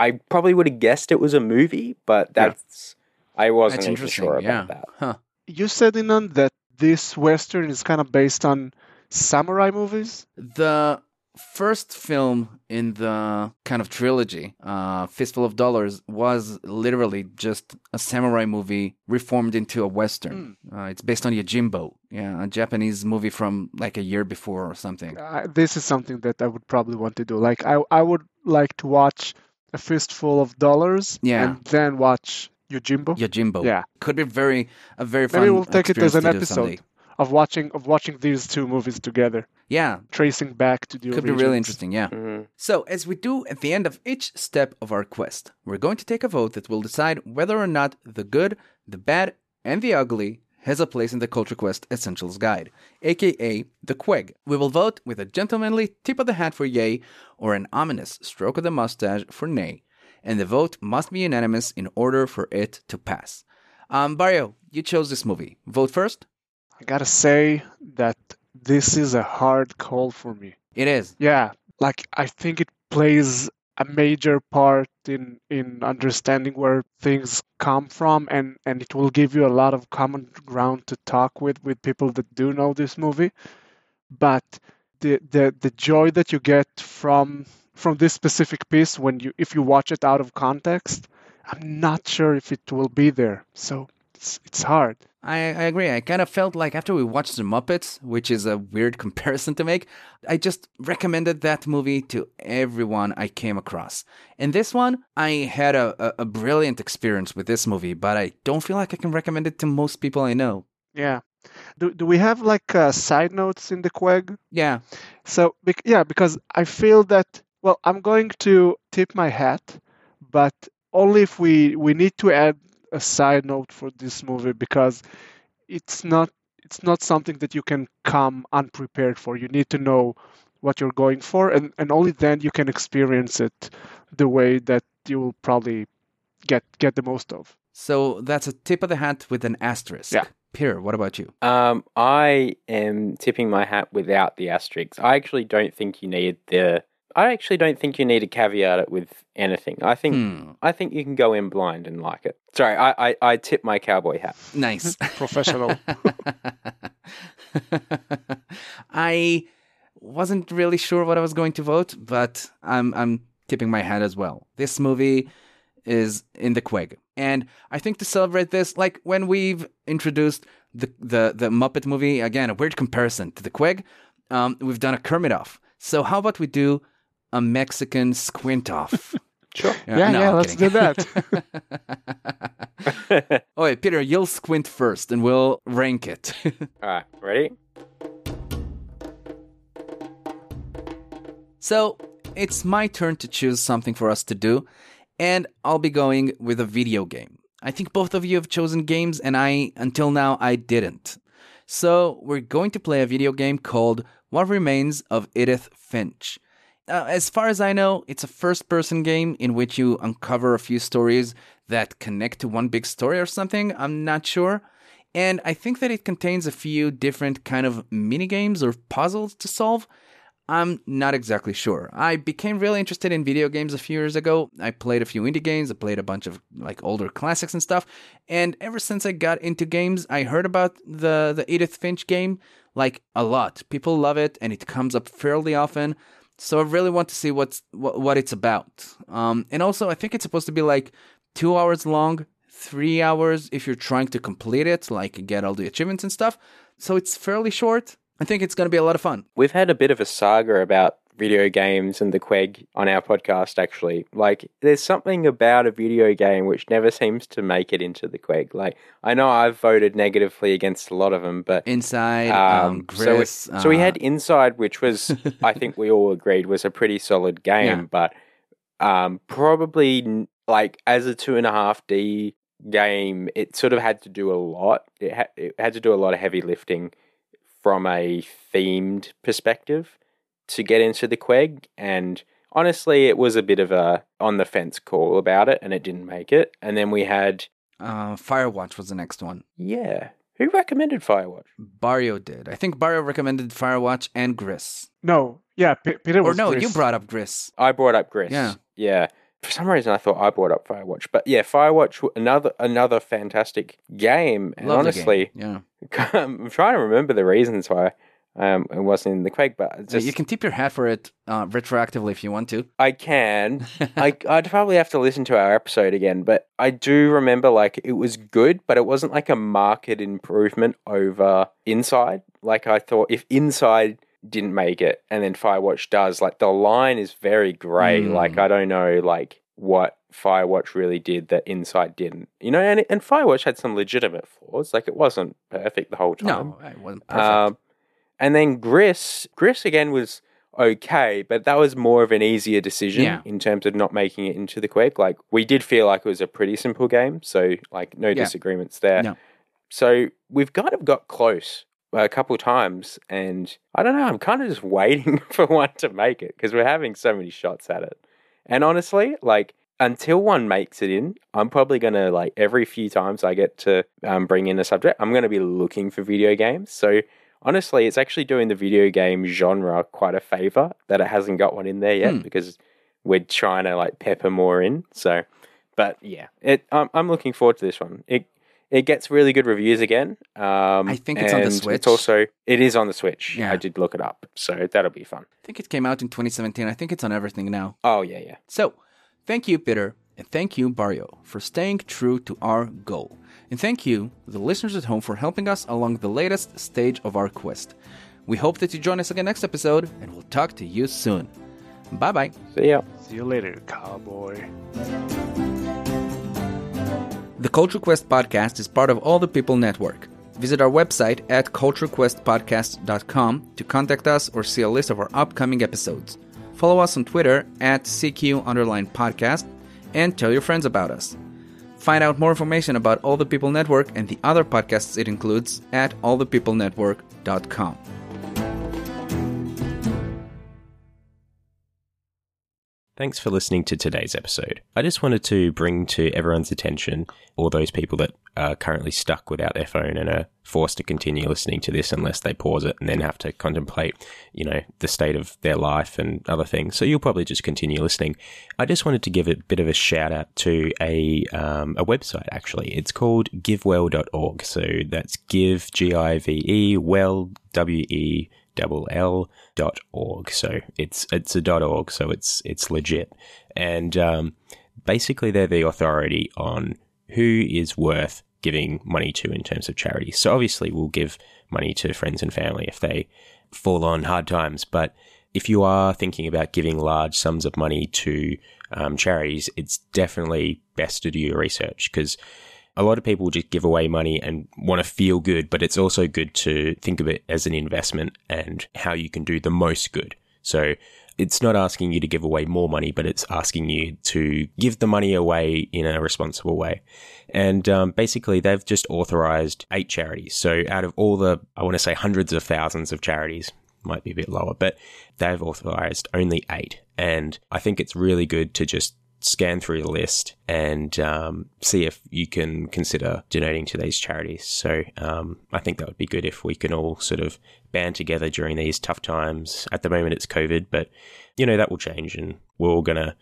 I probably would have guessed it was a movie, but Yeah. that's I wasn't That's interesting. sure yeah. about that. Huh. you said in Ynon that this western is kind of based on samurai movies The first film in the kind of trilogy, uh, Fistful of Dollars, was literally just a samurai movie reformed into a western. Uh, it's based on Yojimbo, yeah, a Japanese movie from like a year before or something. uh, this is something that i would probably want to do like i, I would like to watch a fistful of dollars Yeah. and then watch yojimbo Yojimbo. yeah Could be very a very fun maybe we'll take it as an episode someday. Of watching of watching these two movies together Yeah, tracing back to the could be really interesting. Yeah. Mhm. So, as we do at the end of each step of our quest, we're going to take a vote that will decide whether or not the good, the bad, and the ugly has a place in the Culture Quest Essentials Guide, aka the Queg. We will vote with a gentlemanly tip of the hat for yay or an ominous stroke of the mustache for nay, and the vote must be unanimous in order for it to pass. Um, Barrio, you chose this movie. Vote first? I gotta say that this is a hard call for me. It is. Yeah, like I think it plays a major part in in understanding where things come from and and it will give you a lot of common ground to talk with with people that do know this movie but the the the joy that you get from from this specific piece when you if you watch it out of context i'm not sure if it will be there so it's it's hard I, I agree. I kind of felt like after we watched The Muppets, which is a weird (laughs) comparison to make, I just recommended that movie to everyone I came across. And this one, I had a, a, a brilliant experience with this movie, but I don't feel like I can recommend it to most people I know. yeah do, do we have like uh, side notes in the queg Yeah. So bec- yeah, because I feel that well, I'm going to tip my hat, but only if we we need to add a side note for this movie because it's not it's not something that you can come unprepared for. You need to know what you're going for, and and only then you can experience it the way that you will probably get get the most of. So that's a tip of the hat with an asterisk. Yeah. Peter, what about you? Um, I am tipping my hat without the asterisk. I actually don't think you need the. I actually don't think you need to caveat it with anything. I think Hmm. I think you can go in blind and like it. Sorry, I I, I tip my cowboy hat. Nice. (laughs) Professional. (laughs) I wasn't really sure what I was going to vote, but I'm I'm tipping my hat as well. This movie is in the Queg. And I think to celebrate this, like when we've introduced the the, the Muppet movie, again, a weird comparison to the Queg, um, we've done a Kermit off. So how about we do a Mexican squint off? (laughs) Sure. yeah, no, yeah, let's kidding. do that. (laughs) (laughs) oh wait, Peter, you'll squint first and we'll rank it. All right, ready? So it's my turn to choose something for us to do, and I'll be going with a video game. I think both of you have chosen games, and I, until now, I didn't. So we're going to play a video game called What Remains of Edith Finch. Uh, as far as I know, it's a first person game in which you uncover a few stories that connect to one big story or something. I'm not sure. And I think that it contains a few different kind of mini games or puzzles to solve. I'm not exactly sure. I became really interested in video games a few years ago. I played a few indie games, I played a bunch of like older classics and stuff. And ever since I got into games, I heard about the the Edith Finch game like a lot. People love it and it comes up fairly often. So I really want to see what's what, what it's about. Um, and also I think it's supposed to be like 2 hours long, 3 hours if you're trying to complete it, like get all the achievements and stuff. So it's fairly short. I think it's going to be a lot of fun. We've had a bit of a saga about video games and the Queg on our podcast, actually. Like, there's something about a video game which never seems to make it into the Queg. Like, I know I've voted negatively against a lot of them, but. Inside, um, Um, so, we, Gris. so we uh, had Inside, which was, (laughs) I think we all agreed, was a pretty solid game, Yeah. but um, probably like as a two and a half D game, it sort of had to do a lot. It, ha- it had to do a lot of heavy lifting from a themed perspective to get into the Queg, and honestly, it was a bit of a on the fence call about it, and it didn't make it. And then we had uh, Firewatch was the next one. yeah, who recommended Firewatch? Barrio did. I think Barrio recommended Firewatch and Gris. no, yeah, P- Peter Or no, Chris. you brought up Gris. I brought up Gris. Yeah. yeah. For some reason, I thought I brought up Firewatch, but yeah, Firewatch w- another another fantastic game. And Lovely honestly, game. yeah. (laughs) I'm trying to remember the reasons why um, it wasn't in the Queg, but just you can tip your hat for it uh, retroactively if you want to. I can. (laughs) I, I'd probably have to listen to our episode again, but I do remember like it was good, but it wasn't like a market improvement over Inside. Like I thought, if Inside didn't make it and then Firewatch does, like the line is very grey. Mm. Like I don't know, like what Firewatch really did that Inside didn't. You know, and and Firewatch had some legitimate flaws. Like it wasn't perfect the whole time. No, it wasn't perfect. Um, and then Gris, Gris again was okay, but that was more of an easier decision Yeah. in terms of not making it into the Queg. Like we did feel like it was a pretty simple game, so like no Yeah. disagreements there. No. So we've kind of got close a couple times, and I don't know. I'm kind of just (laughs) waiting for one to make it because we're having so many shots at it. And honestly, like until one makes it in, I'm probably gonna like every few times I get to um, bring in a subject, I'm gonna be looking for video games. So honestly, it's actually doing the video game genre quite a favor that it hasn't got one in there yet Hmm. because we're trying to like pepper more in. So, but yeah, it. I'm, I'm looking forward to this one. It it gets really good reviews again. Um, I think it's on the Switch. It's also it is on the Switch. Yeah. I did look it up, so that'll be fun. I think it came out in 2017. I think it's on everything now. Oh yeah, yeah. So, thank you, Peter, and thank you, Barrio, for staying true to our goal. And thank you, the listeners at home, for helping us along the latest stage of our quest. We hope that you join us again next episode, and we'll talk to you soon. Bye bye. See ya. See you later, cowboy. The Culture Quest podcast is part of All the People Network. Visit our website at culturequestpodcast.com to contact us or see a list of our upcoming episodes. Follow us on Twitter at CQ underline podcast and tell your friends about us. Find out more information about All the People Network and the other podcasts it includes at allthepeoplenetwork.com. Thanks for listening to today's episode. I just wanted to bring to everyone's attention all those people that are currently stuck without their phone and are forced to continue listening to this unless they pause it and then have to contemplate, you know, the state of their life and other things. So you'll probably just continue listening. I just wanted to give a bit of a shout out to a um, a website actually. It's called givewell.org. So that's give G I V E well W E double L dot org. So it's it's a dot org, so it's it's legit. And um, basically, they're the authority on who is worth giving money to in terms of charity. So obviously, we'll give money to friends and family if they fall on hard times, but if you are thinking about giving large sums of money to um, charities, it's definitely best to do your research because a lot of people just give away money and want to feel good, but it's also good to think of it as an investment and how you can do the most good. So it's not asking you to give away more money, but it's asking you to give the money away in a responsible way. And um, basically, they've just authorized eight charities. So out of all the, I want to say hundreds of thousands of charities, might be a bit lower, but they've authorized only eight. And I think it's really good to just scan through the list and um, see if you can consider donating to these charities. So um, I think that would be good if we can all sort of band together during these tough times. At the moment, it's COVID, but you know that will change, and we're all gonna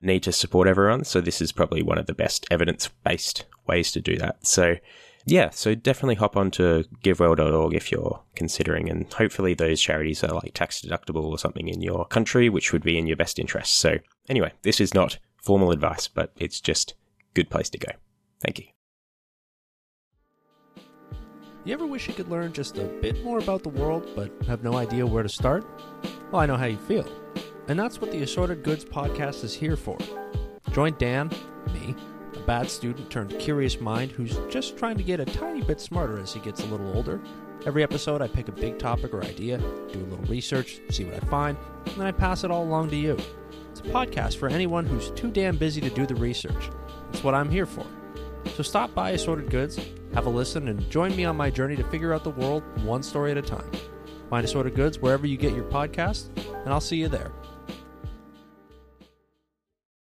need to support everyone. So this is probably one of the best evidence-based ways to do that. So. Yeah, so definitely hop on to givewell.org if you're considering, and hopefully those charities are like tax deductible or something in your country, which would be in your best interest. So, anyway, this is not formal advice, but it's just good place to go. Thank you. You ever wish you could learn just a bit more about the world but have no idea where to start? Well, I know how you feel. And that's what the Assorted Goods podcast is here for. Join Dan, me, a bad student turned curious mind who's just trying to get a tiny bit smarter as he gets a little older. Every episode, I pick a big topic or idea, do a little research, see what I find, and then I pass it all along to you. It's a podcast for anyone who's too damn busy to do the research. It's what I'm here for. So stop by Assorted Goods, have a listen, and join me on my journey to figure out the world one story at a time. Find Assorted Goods wherever you get your podcast, and I'll see you there.